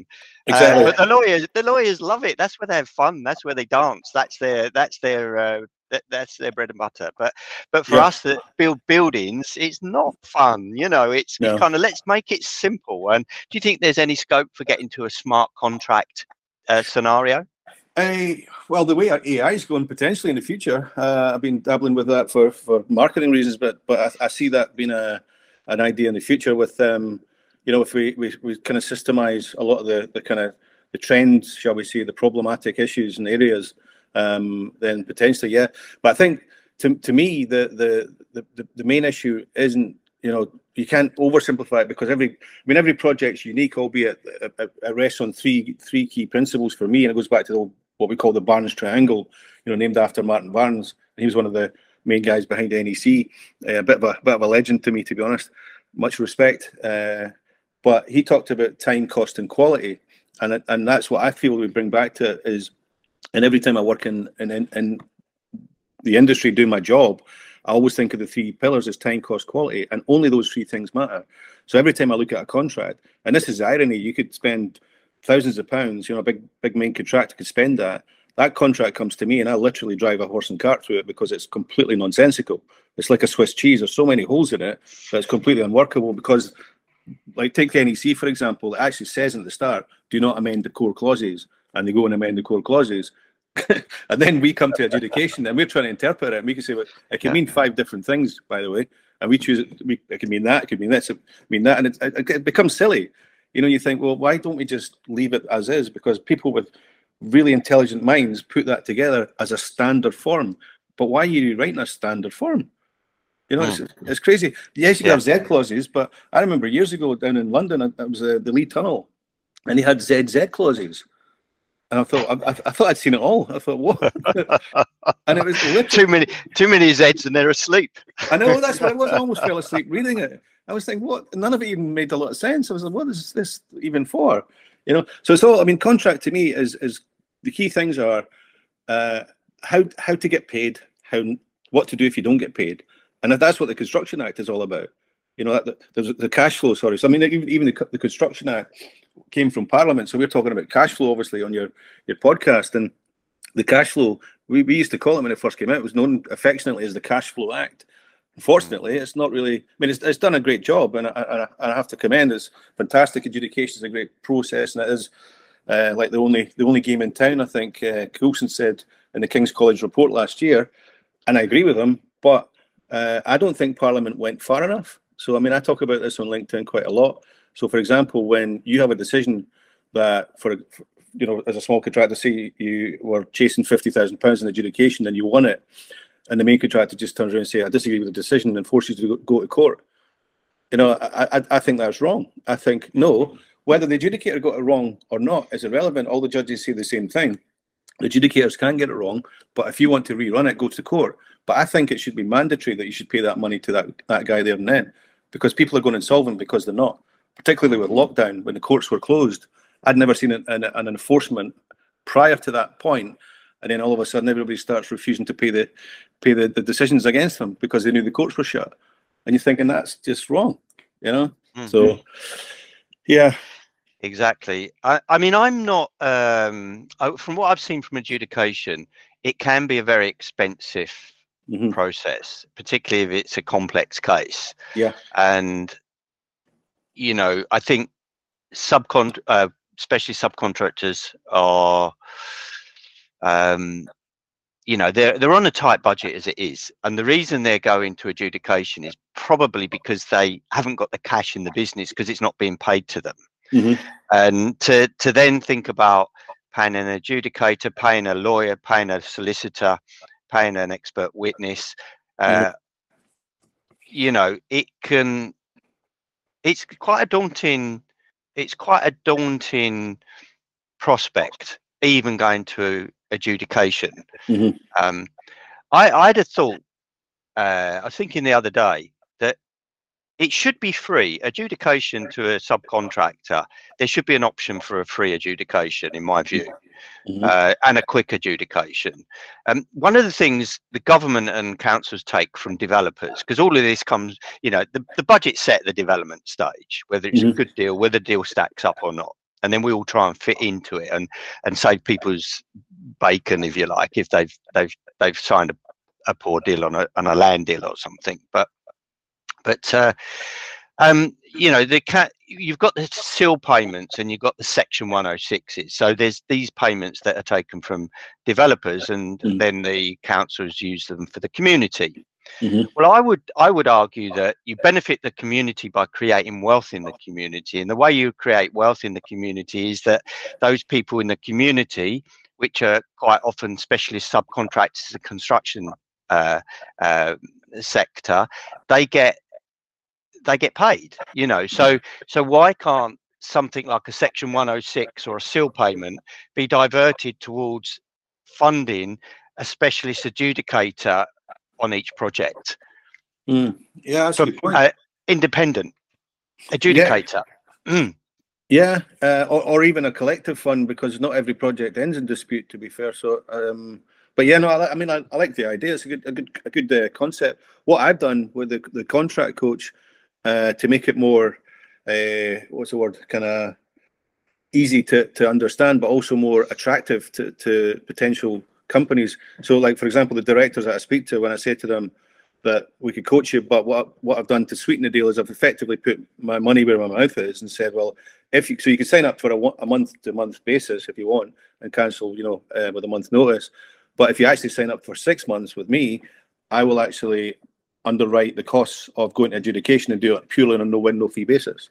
Uh, exactly. Uh, but the lawyers, the lawyers love it. That's where they have fun. That's where they dance. That's their that's their uh, that, that's their bread and butter. But but for yeah. us that build buildings, it's not fun. You know, it's, no. kind of let's make it simple. And do you think there's any scope for getting to a smart contract uh, scenario? Uh, well, the way AI is going potentially in the future, uh, I've been dabbling with that for, for marketing reasons, but but I, I see that being a an idea in the future with um, you know if we, we, we kind of systemize a lot of the, the kind of the trends, shall we say, the problematic issues and areas, um, then potentially yeah. But I think to, to me the, the the the main issue isn't you know you can't oversimplify it because every I mean every project's unique, albeit it, rests on three three key principles for me, and it goes back to the what we call the Barnes Triangle, you know, named after Martin Barnes. He was one of the main guys behind NEC. Uh, a bit of a bit of a legend to me, to be honest. Much respect. Uh, but he talked about time, cost, and quality, and and that's what I feel we bring back to is. And every time I work in in, in the industry doing my job, I always think of the three pillars as time, cost, quality, and only those three things matter. So every time I look at a contract, and this is the irony, you could spend thousands of pounds. You know, a big big main contractor could spend that. That contract comes to me, and I literally drive a horse and cart through it because it's completely nonsensical. It's like a Swiss cheese. There's so many holes in it that it's completely unworkable. Because, like, take the NEC for example. It actually says at the start, "Do not amend the core clauses," and they go and amend the core clauses. and then we come to adjudication, and we're trying to interpret it. And we can say, well, it can mean five different things, by the way, and we choose it. We, it can mean that. It can mean this. It mean that, and it, it, it becomes silly you know, you think, well, why don't we just leave it as is? Because people with really intelligent minds put that together as a standard form. But why are you writing a standard form? You know, it's, hmm. it's crazy. Yes, you can have Z clauses, but I remember years ago down in London, it was uh, the Lee Tunnel, and he had ZZ clauses. And I thought, I, I, thought I'd seen it all. I thought, what? and it was too many, too many Zs, and they're asleep. I know that's why I was. I almost fell asleep reading it. I was thinking, what? None of it even made a lot of sense. I was like, what is this even for? You know. So it's all. I mean, contract to me is is the key things are uh, how how to get paid, how what to do if you don't get paid, and that's what the Construction Act is all about. You know, that, the, the cash flow. Sorry. So I mean, even, even the, the Construction Act came from Parliament. So we're talking about cash flow, obviously, on your your podcast, and the cash flow. We, we used to call it when it first came out. It was known affectionately as the Cash Flow Act Unfortunately, it's not really. I mean, it's, it's done a great job, and I, I, I have to commend. It's fantastic. Adjudication is a great process, and it is uh, like the only the only game in town. I think uh, Coulson said in the King's College report last year, and I agree with him. But uh, I don't think Parliament went far enough. So I mean, I talk about this on LinkedIn quite a lot. So, for example, when you have a decision that for, you know, as a small contractor, say you were chasing fifty thousand pounds in adjudication and you won it, and the main contractor just turns around and say, "I disagree with the decision," and forces you to go to court. You know, I, I, I think that's wrong. I think no, whether the adjudicator got it wrong or not is irrelevant. All the judges say the same thing. The adjudicators can get it wrong, but if you want to rerun it, go to court. But I think it should be mandatory that you should pay that money to that, that guy there and then, because people are going insolvent because they're not. Particularly with lockdown, when the courts were closed, I'd never seen an, an, an enforcement prior to that point. And then all of a sudden everybody starts refusing to pay the pay the, the decisions against them because they knew the courts were shut. And you're thinking that's just wrong you know? Mm-hmm. so yeah. Exactly. I, I mean i'm not um I, from what i've seen from adjudication it can be a very expensive mm-hmm. process particularly if it's a complex case. Yeah. And you know i think subcon uh, especially subcontractors are um, you know they're they're on a tight budget as it is and the reason they're going to adjudication is probably because they haven't got the cash in the business because it's not being paid to them mm-hmm. and to to then think about paying an adjudicator paying a lawyer paying a solicitor paying an expert witness uh, mm-hmm. you know it can it's quite a daunting it's quite a daunting prospect even going to adjudication. Mm-hmm. Um, I, I'd have thought, uh, I was thinking the other day it should be free adjudication to a subcontractor. There should be an option for a free adjudication, in my view, mm-hmm. uh, and a quick adjudication. Um, one of the things the government and councils take from developers, because all of this comes, you know, the, the budget set the development stage, whether it's mm-hmm. a good deal, whether the deal stacks up or not. And then we all try and fit into it and, and save people's bacon, if you like, if they've they've they've signed a, a poor deal on a on a land deal or something. But but uh, um, you know, the cat you've got the CIL payments and you've got the Section 106s. So there's these payments that are taken from developers, and mm. then the councils use them for the community. Mm-hmm. Well, I would I would argue that you benefit the community by creating wealth in the community, and the way you create wealth in the community is that those people in the community, which are quite often specialist subcontractors, in the construction uh, uh, sector, they get they get paid you know so so why can't something like a section 106 or a CIL payment be diverted towards funding a specialist adjudicator on each project mm. yeah that's From, uh, independent adjudicator yeah, mm. yeah uh, or, or, even a collective fund because not every project ends in dispute to be fair so um but yeah, no, I, I mean, I, I, like the idea. It's a good, a good, a good uh, concept. What I've done with the, the contract coach uh, to make it more uh, what's the word kind of easy to, to understand but also more attractive to, to potential companies. So like for example the directors that i speak to when i say to them that we could coach you but what what i've done to sweeten the deal is i've effectively put my money where my mouth is and said well if you so you can sign up for a, a month to month basis if you want and cancel you know uh, with a month notice. But if you actually sign up for six months with me i will actually underwrite the costs of going to adjudication and do it purely on a no win no fee basis.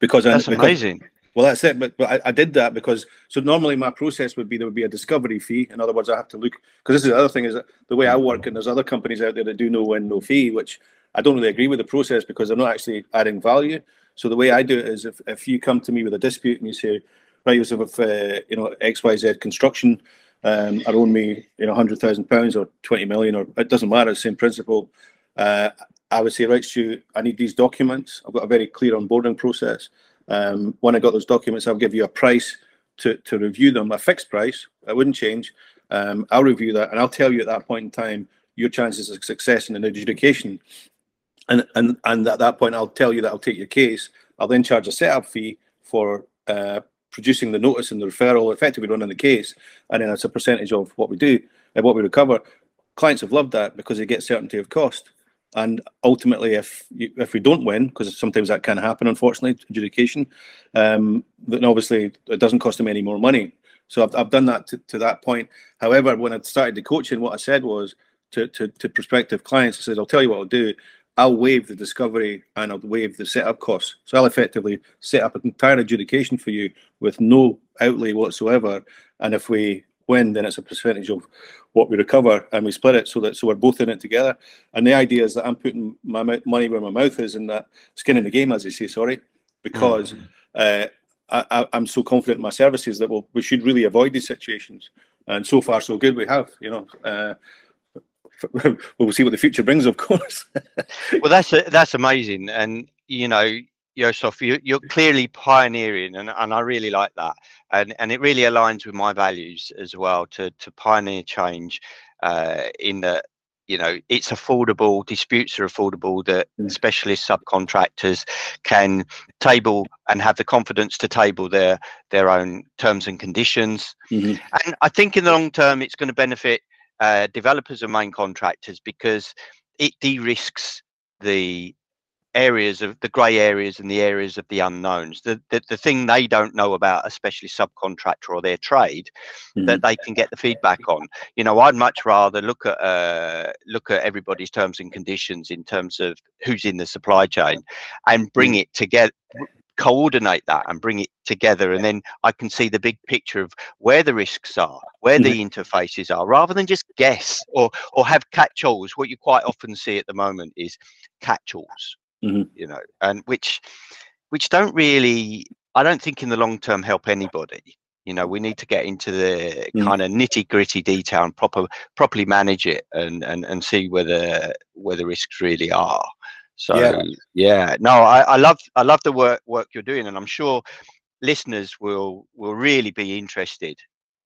Because that's because, amazing. Well, that's it. But, but I, I, did that because so normally my process would be there would be a discovery fee. In other words, I have to look because this is the other thing is that the way I work and there's other companies out there that do no win no fee, which I don't really agree with the process because they're not actually adding value. So the way I do it is if, if you come to me with a dispute and you say, right, you have uh, you know X Y Z construction um, are owing me, you know, hundred thousand pounds or twenty million, or it doesn't matter. Same principle. Uh, I would say, right, Stu, I need these documents. I've got a very clear onboarding process. Um, when I got those documents, I'll give you a price to to review them, a fixed price. It wouldn't change. Um, I'll review that, and I'll tell you at that point in time your chances of success in an adjudication. And and and at that point, I'll tell you that I'll take your case. I'll then charge a setup fee for uh, producing the notice and the referral, effectively running the case, and then it's a percentage of what we do and what we recover. Clients have loved that because they get certainty of cost. And ultimately, if you, if we don't win, because sometimes that can happen, unfortunately, adjudication, um, then obviously it doesn't cost them any more money. So I've, I've done that to, to that point. However, when I started the coaching, what I said was to, to, to prospective clients, I said, I'll tell you what I'll do. I'll waive the discovery and I'll waive the setup costs. So I'll effectively set up an entire adjudication for you with no outlay whatsoever. And if we win, then it's a percentage of what we recover and we split it so that so we're both in it together. And the idea is that I'm putting my money where my mouth is and that skin in the game, as they say, sorry, because mm-hmm. uh, I, am so confident in my services that we'll, we should really avoid these situations. And so far, so good. We have, you know. Uh, we'll see what the future brings, of course. well, that's that's amazing, and you know, Yosof, you, you're clearly pioneering, and, and I really like that, and and it really aligns with my values as well to to pioneer change uh, in that you know it's affordable disputes are affordable that mm. specialist subcontractors can table and have the confidence to table their their own terms and conditions mm-hmm. and i think in the long term it's going to benefit uh, developers and main contractors because it de-risks the areas of the grey areas and the areas of the unknowns the, the the thing they don't know about especially subcontractor or their trade mm-hmm. that they can get the feedback on you know i'd much rather look at uh, look at everybody's terms and conditions in terms of who's in the supply chain and bring mm. it together coordinate that and bring it together and then i can see the big picture of where the risks are where the interfaces are rather than just guess or or have catch-alls. What you quite often see at the moment is catch-alls mm-hmm. you know and which which don't really i don't think in the long term help anybody. You know we need to get into the mm. kind of nitty gritty detail and proper properly manage it and and, and see where the where the risks really are So yeah, yeah. no, I, I love I love the work work you're doing, and I'm sure listeners will will really be interested.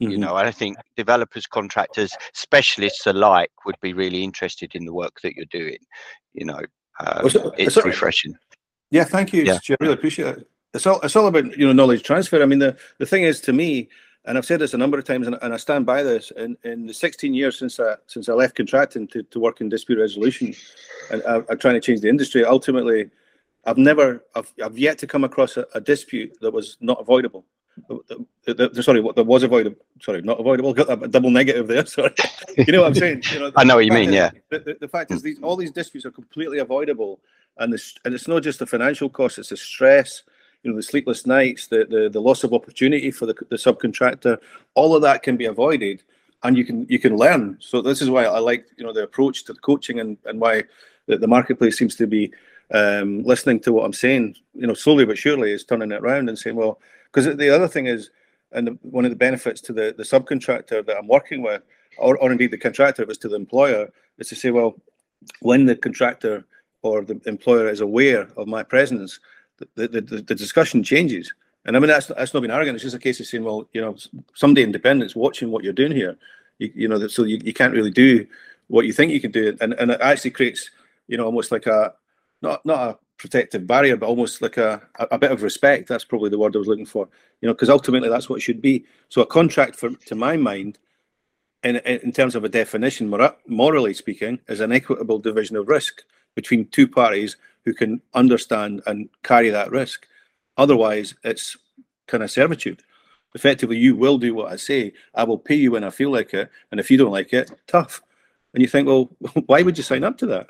Mm-hmm. You know, I think developers, contractors, specialists alike would be really interested in the work that you're doing. You know, um, well, it's refreshing. Yeah, thank you. Yeah. I really appreciate it. It's all it's all about you know knowledge transfer. I mean, the the thing is to me, and I've said this a number of times, and, and I stand by this. In, in the 16 years since I since I left contracting to, to work in dispute resolution, and I, am trying to change the industry. Ultimately, I've never, I've, I've yet to come across a, a dispute that was not avoidable. The, the, the, sorry, what that was avoidable. Sorry, not avoidable. Got a double negative there. Sorry. You know what I'm saying? You know, I know what you mean. Is, yeah. The, fact is, these all these disputes are completely avoidable, and this, and it's not just the financial cost; it's the stress you know the sleepless nights, the the, the loss of opportunity for the, the subcontractor, all of that can be avoided, and you can you can learn. So this is why I like you know the approach to the coaching and and why the, the marketplace seems to be um, listening to what I'm saying. You know, slowly but surely is turning it around and saying, well, because the other thing is, and the, one of the benefits to the the subcontractor that I'm working with, or, or indeed the contractor, if it's to the employer, is to say, well, when the contractor or the employer is aware of my presence, the, the, the, discussion changes. And I mean, that's, that's not being arrogant. It's just a case of saying, well, you know, somebody independent's watching what you're doing here. You, you know, so you, you can't really do what you think you can do. And, and it actually creates, you know, almost like a, not, not a protective barrier, but almost like a, a bit of respect. That's probably the word I was looking for, you know, because ultimately that's what it should be. So a contract, for to my mind, in, in terms of a definition, morally speaking, is an equitable division of risk between two parties who can understand and carry that risk. Otherwise, it's kind of servitude. Effectively, you will do what I say. I will pay you when I feel like it, and if you don't like it, tough. And you think, well, why would you sign up to that?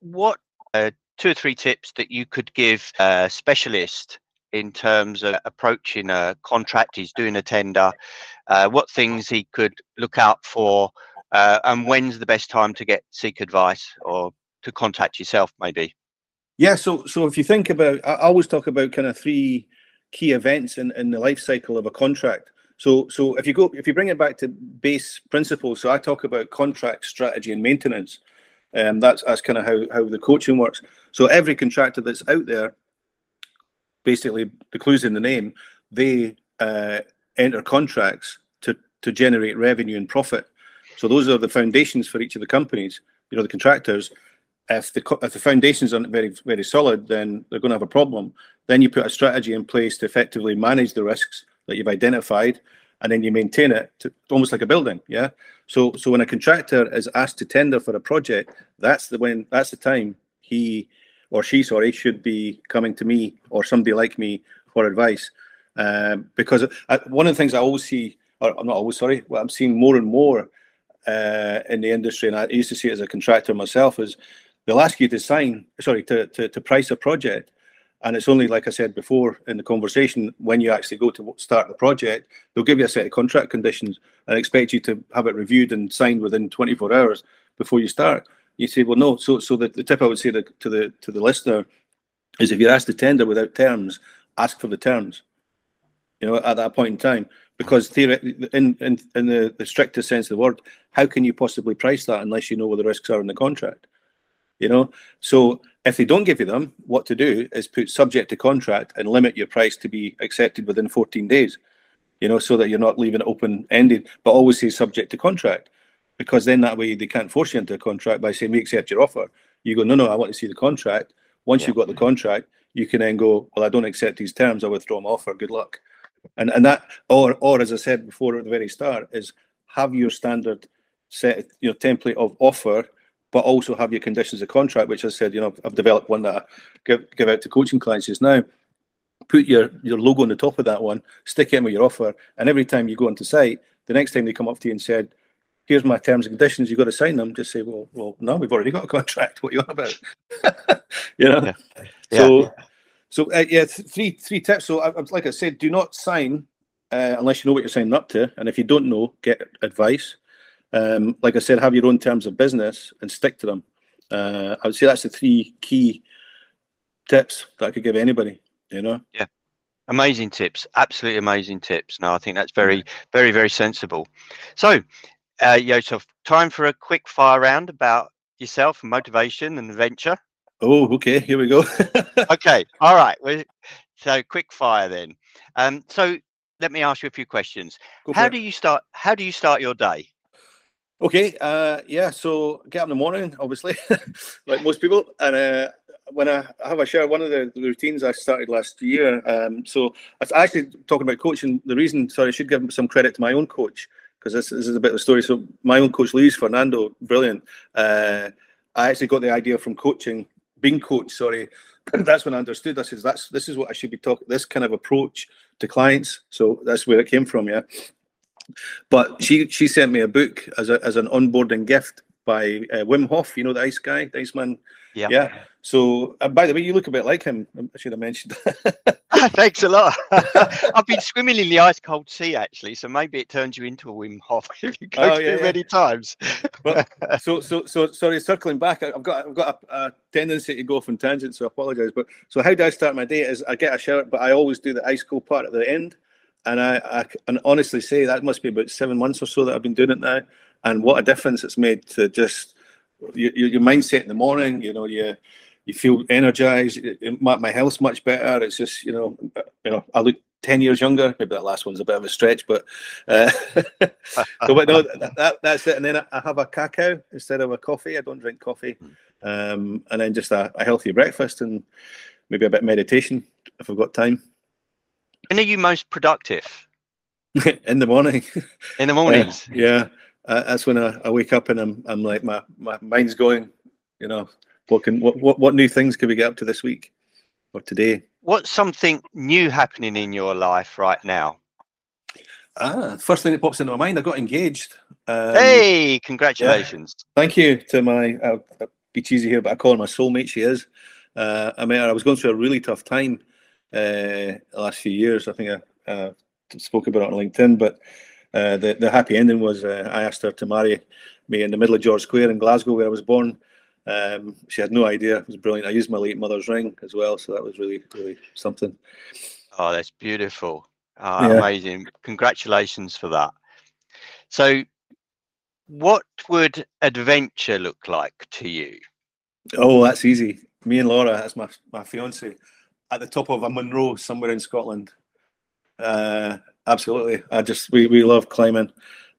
What uh, two or three tips that you could give a specialist in terms of approaching a contract he's doing a tender uh, what things he could look out for uh, and when's the best time to get seek advice or to contact yourself maybe yeah, so so if you think about, I always talk about kind of three key events in, in the life cycle of a contract. So so if you go if you bring it back to base principles, so I talk about contract strategy and maintenance. Um, that's that's kind of how how the coaching works. So every contractor that's out there, basically the clues in the name, they uh, enter contracts to to generate revenue and profit. So those are the foundations for each of the companies. You know, the contractors if the if the foundations aren't very very solid, then they're going to have a problem. Then you put a strategy in place to effectively manage the risks that you've identified, and then you maintain it to, almost like a building. Yeah. So so when a contractor is asked to tender for a project, that's the when that's the time he or she sorry should be coming to me or somebody like me for advice, um, because I, one of the things I always see, or I'm not always sorry, what I'm seeing more and more uh, in the industry, and I used to see it as a contractor myself, is they'll ask you to sign, sorry, to, to, to price a project. And it's only, like I said before in the conversation, when you actually go to start the project, they'll give you a set of contract conditions and expect you to have it reviewed and signed within 24 hours before you start. You say, well, no. So, so the, the tip I would say to, to the to the listener is, if you're asked to tender without terms, ask for the terms. You know, at that point in time, because theoretically, in in, in the, the strictest sense of the word, how can you possibly price that unless you know what the risks are in the contract? You know? So if they don't give you them what to do is put subject to contract and limit your price to be accepted within 14 days you know so that you're not leaving it open ended but always say subject to contract because then that way they can't force you into a contract by saying we accept your offer. You go no no i want to see the contract. Once yeah. you've got the contract you can then go well i don't accept these terms i withdraw my offer good luck. And and that or or as i said before at the very start is have your standard set your template of offer but also have your conditions of contract, which I said, you know, I've developed one that I give, give out to coaching clients just now. Put your, your logo on the top of that one, stick it in with your offer, and every time you go onto site, the next time they come up to you and said, here's my terms and conditions, you've got to sign them, just say, well, well, no, we've already got a contract. What are you on about? you know? Yeah. So, yeah. so uh, yeah, th- three three tips. So, I, like I said, do not sign uh, unless you know what you're signing up to, and if you don't know, get advice. Um, like I said, have your own terms of business and stick to them. Uh, I would say that's the three key tips that I could give anybody. You know. Yeah. Amazing tips, absolutely amazing tips. No, I think that's very, very, very sensible. So, uh, Yosof, time for a quick fire round about yourself and motivation and adventure. Oh, okay. Here we go. okay. All right. So quick fire then. Um, so let me ask you a few questions. how do you start? How do you start your day? Okay. Uh, yeah. So get up in the morning, obviously, like most people, and uh, when I have a share, one of the, routines I started last year. Um, so I actually talking about coaching. The reason, sorry, I should give some credit to my own coach because this, this, is a bit of a story. So my own coach, Luis Fernando, brilliant. Uh, I actually got the idea from coaching, being coached. Sorry, that's when I understood. I says that's this is what I should be talking. This kind of approach to clients. So that's where it came from. Yeah. But she she sent me a book as a as an onboarding gift by uh, Wim Hof. You know the ice guy, the Iceman. Yeah. Yeah. So, uh, by the way, you look a bit like him. I should have mentioned. Thanks a lot. I've been swimming in the ice cold sea actually, so maybe it turns you into a Wim Hof if you go oh, yeah, yeah. many times. well, so, so, so, sorry. Circling back, I've got, I've got a, a tendency to go off on tangents, so I apologise. But so, how do I start my day? Is I get a shower, but I always do the ice cold part at the end, and I, I can honestly say that must be about seven months or so that I've been doing it now, and what a difference it's made to just your, your mindset in the morning. You know, you you feel energized. My, my health's much better. It's just you know, you know, I look ten years younger. Maybe that last one's a bit of a stretch, but uh, so but no, that, that's it. And then I have a cacao instead of a coffee. I don't drink coffee, hmm. um, and then just a, a healthy breakfast and maybe a bit of meditation if I've got time. When are you most productive? in the morning. In the mornings. Uh, yeah, uh, that's when I, I, wake up and I'm I'm like my my mind's going. You know, what can what, what what new things can we get up to this week or today? What's something new happening in your life right now? Ah, first thing that pops into my mind, I got engaged. Um, hey, congratulations! Yeah. Thank you to my. I'll, I'll, be cheesy here, but I call her my soulmate. She is. Uh, I mean, I was going through a really tough time uh, the last few years. I think I uh, spoke about it on LinkedIn, but uh, the the happy ending was uh, I asked her to marry me in the middle of George Square in Glasgow, where I was born. Um, she had no idea. It was brilliant. I used my late mother's ring as well, so that was really, really something. Oh, that's beautiful. Oh, yeah. Amazing. Congratulations for that. So, what would adventure look like to you? Oh, that's easy. Me and Laura, that's my my fiance, at the top of a Munro somewhere in Scotland. Uh, absolutely. I just we, we love climbing.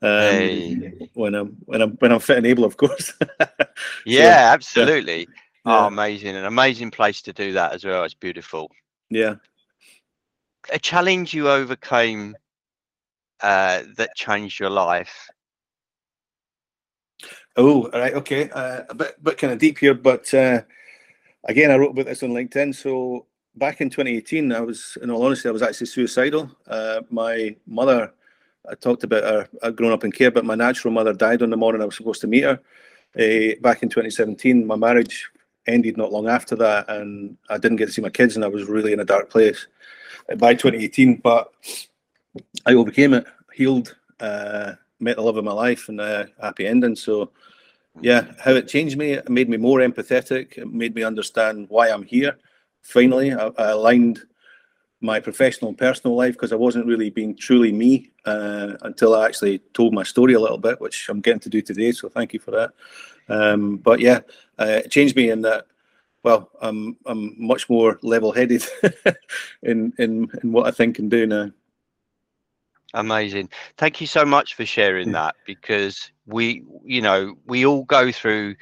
Um, hey. when I'm when I'm when I'm fit and able, of course. yeah, so, absolutely. Yeah. Oh, amazing! An amazing place to do that as well. It's beautiful. Yeah. A challenge you overcame uh, that changed your life. Oh, all right, okay. Uh, a bit, bit kind of deep here, but uh, again, I wrote about this on LinkedIn. So back in 2018, I was, in all honesty, I was actually suicidal. Uh, my mother I talked about her uh, growing up in care, but my natural mother died on the morning I was supposed to meet her. Uh, back in 2017, my marriage ended not long after that, and I didn't get to see my kids, and I was really in a dark place uh, by 2018. But I overcame it, healed, uh, met the love of my life, and a happy ending. So, yeah, how it changed me, it made me more empathetic. It made me understand why I'm here. Finally, I, I aligned my professional and personal life because I wasn't really being truly me uh, until I actually told my story a little bit, which I'm getting to do today. So thank you for that. Um, but yeah, uh, it changed me in that. Well, I'm I'm much more level-headed in in in what I think and do now. Amazing. Thank you so much for sharing that because we, you know, we all go through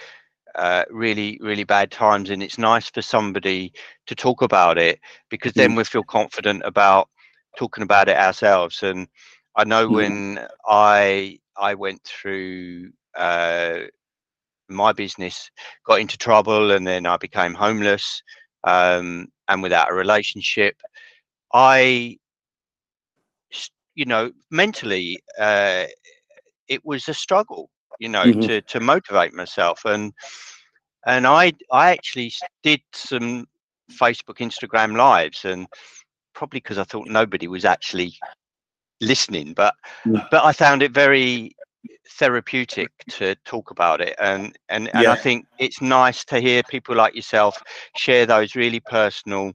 uh, really really bad times and it's nice for somebody to talk about it because then mm. we feel confident about talking about it ourselves and i know mm. when i i went through uh, my business got into trouble and then i became homeless um, and without a relationship i you know mentally uh, it was a struggle you know, mm-hmm. to to motivate myself. And and I I actually did some Facebook, Instagram lives, and probably because I thought nobody was actually listening, but yeah. but I found it very therapeutic to talk about it and and, and yeah. I think it's nice to hear people like yourself share those really personal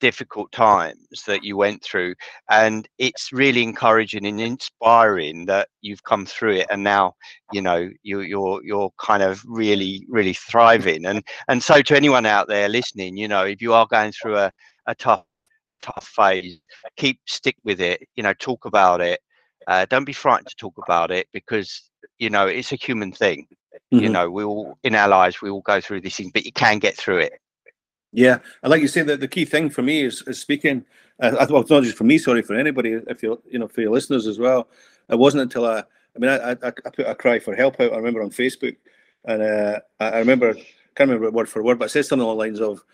difficult times that you went through and it's really encouraging and inspiring that you've come through it and now you know you, are you're you're kind of really really thriving. And and so to anyone out there listening you know if you are going through a, a tough tough phase keep stick with it you know talk about it. Uh, don't be frightened to talk about it because you know it's a human thing. Mm-hmm. you know we all in our lives we all go through these things but you can get through it yeah, and like you say, that the key thing for me is, is speaking. Uh, well, it's not just for me. Sorry for anybody. If you you know for your listeners as well. It wasn't until I. I mean, I, I, I put a cry for help out. I remember on Facebook, and uh, I remember can't remember word for word, but I said something along the lines of,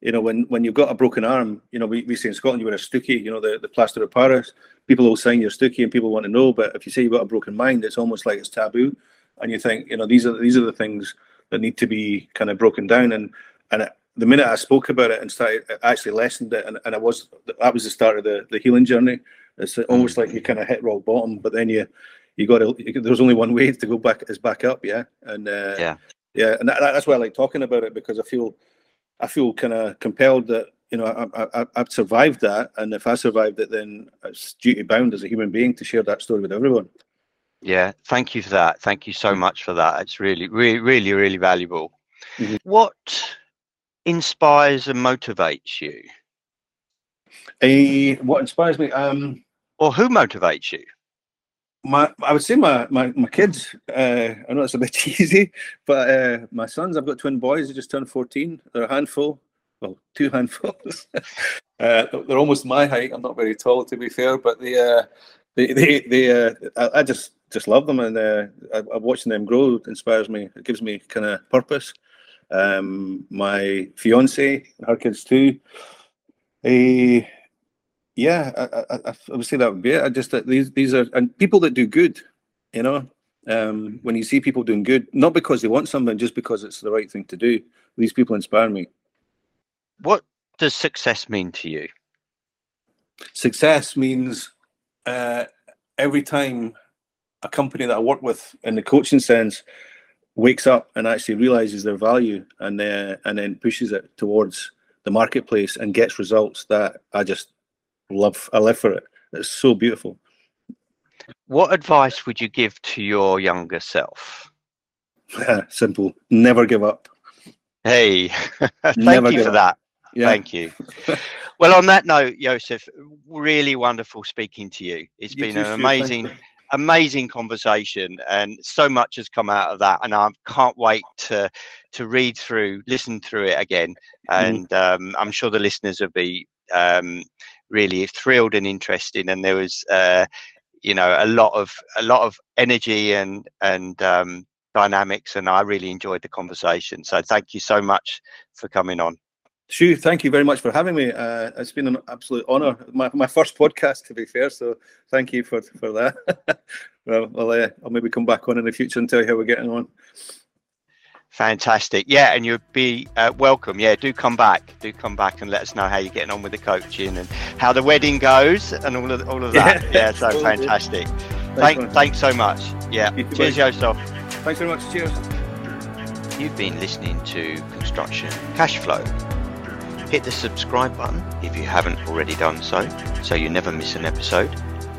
you know, when when you've got a broken arm, you know, we, we say in Scotland you wear a stookie, you know, the, the plaster of Paris. People will sign your stookie and people want to know, but if you say you've got a broken mind, it's almost like it's taboo, and you think, you know, these are these are the things that need to be kind of broken down, and and the minute I spoke about it and started actually lessened it, and, and I was that was the start of the, the healing journey. It's almost like you kind of hit rock bottom, but then you you got to. There's only one way to go back is back up, yeah. And uh, yeah, yeah, and that, that's why I like talking about it because I feel I feel kind of compelled that you know I, I, I've survived that, and if I survived it, then it's duty bound as a human being to share that story with everyone. Yeah, thank you for that. Thank you so much for that. It's really, really, really, really valuable. Mm-hmm. What inspires and motivates you? A what inspires me? Um, or who motivates you? My, I would say my my, my kids. Uh, I know it's a bit cheesy, but uh, my sons. I've got twin boys. They just turned fourteen. They're a handful. Well, two handfuls. uh, they're almost my height. I'm not very tall, to be fair, but they uh, they they, they uh, I, I just just love them, and uh, I, watching them grow inspires me. It gives me kind of purpose um, my fiance, her kids too. Uh, yeah, I, I, I, would say that would be it. I just that these these are and people that do good, you know. Um, when you see people doing good, not because they want something, just because it's the right thing to do. These people inspire me. What does success mean to you? Success means uh, every time a company that I work with in the coaching sense wakes up and actually realizes their value and uh, and then pushes it towards the marketplace and gets results that I just love. I live for it. It's so beautiful. What advice would you give to your younger self? Simple. Never give up. Hey, thank Never you for up. that. Yeah. Thank you. well, on that note, Yosof, really wonderful speaking to you. It's you been an amazing amazing conversation and so much has come out of that and i can't wait to to read through listen through it again. Mm. and um, i'm sure the listeners will be um, really thrilled and interested and there was uh, you know a lot of a lot of energy and and um, dynamics and i really enjoyed the conversation. So thank you so much for coming on Stu, thank you very much for having me. Uh, it's been an absolute honour. My, my first podcast, to be fair. So thank you for for that. well, I'll, uh, I'll maybe come back on in the future and tell you how we're getting on. Fantastic. Yeah, and you'd be uh, welcome. Yeah, do come back. Do come back and let us know how you're getting on with the coaching and how the wedding goes and all of all of that. Yeah, yeah so fantastic. Thanks, thanks so much. Yeah. Cheers, Yosof. Thanks very much. Cheers. You've been listening to Construction Cash Flow Hit the subscribe button if you haven't already done so, so you never miss an episode.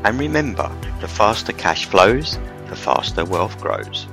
And remember, the faster cash flows, the faster wealth grows.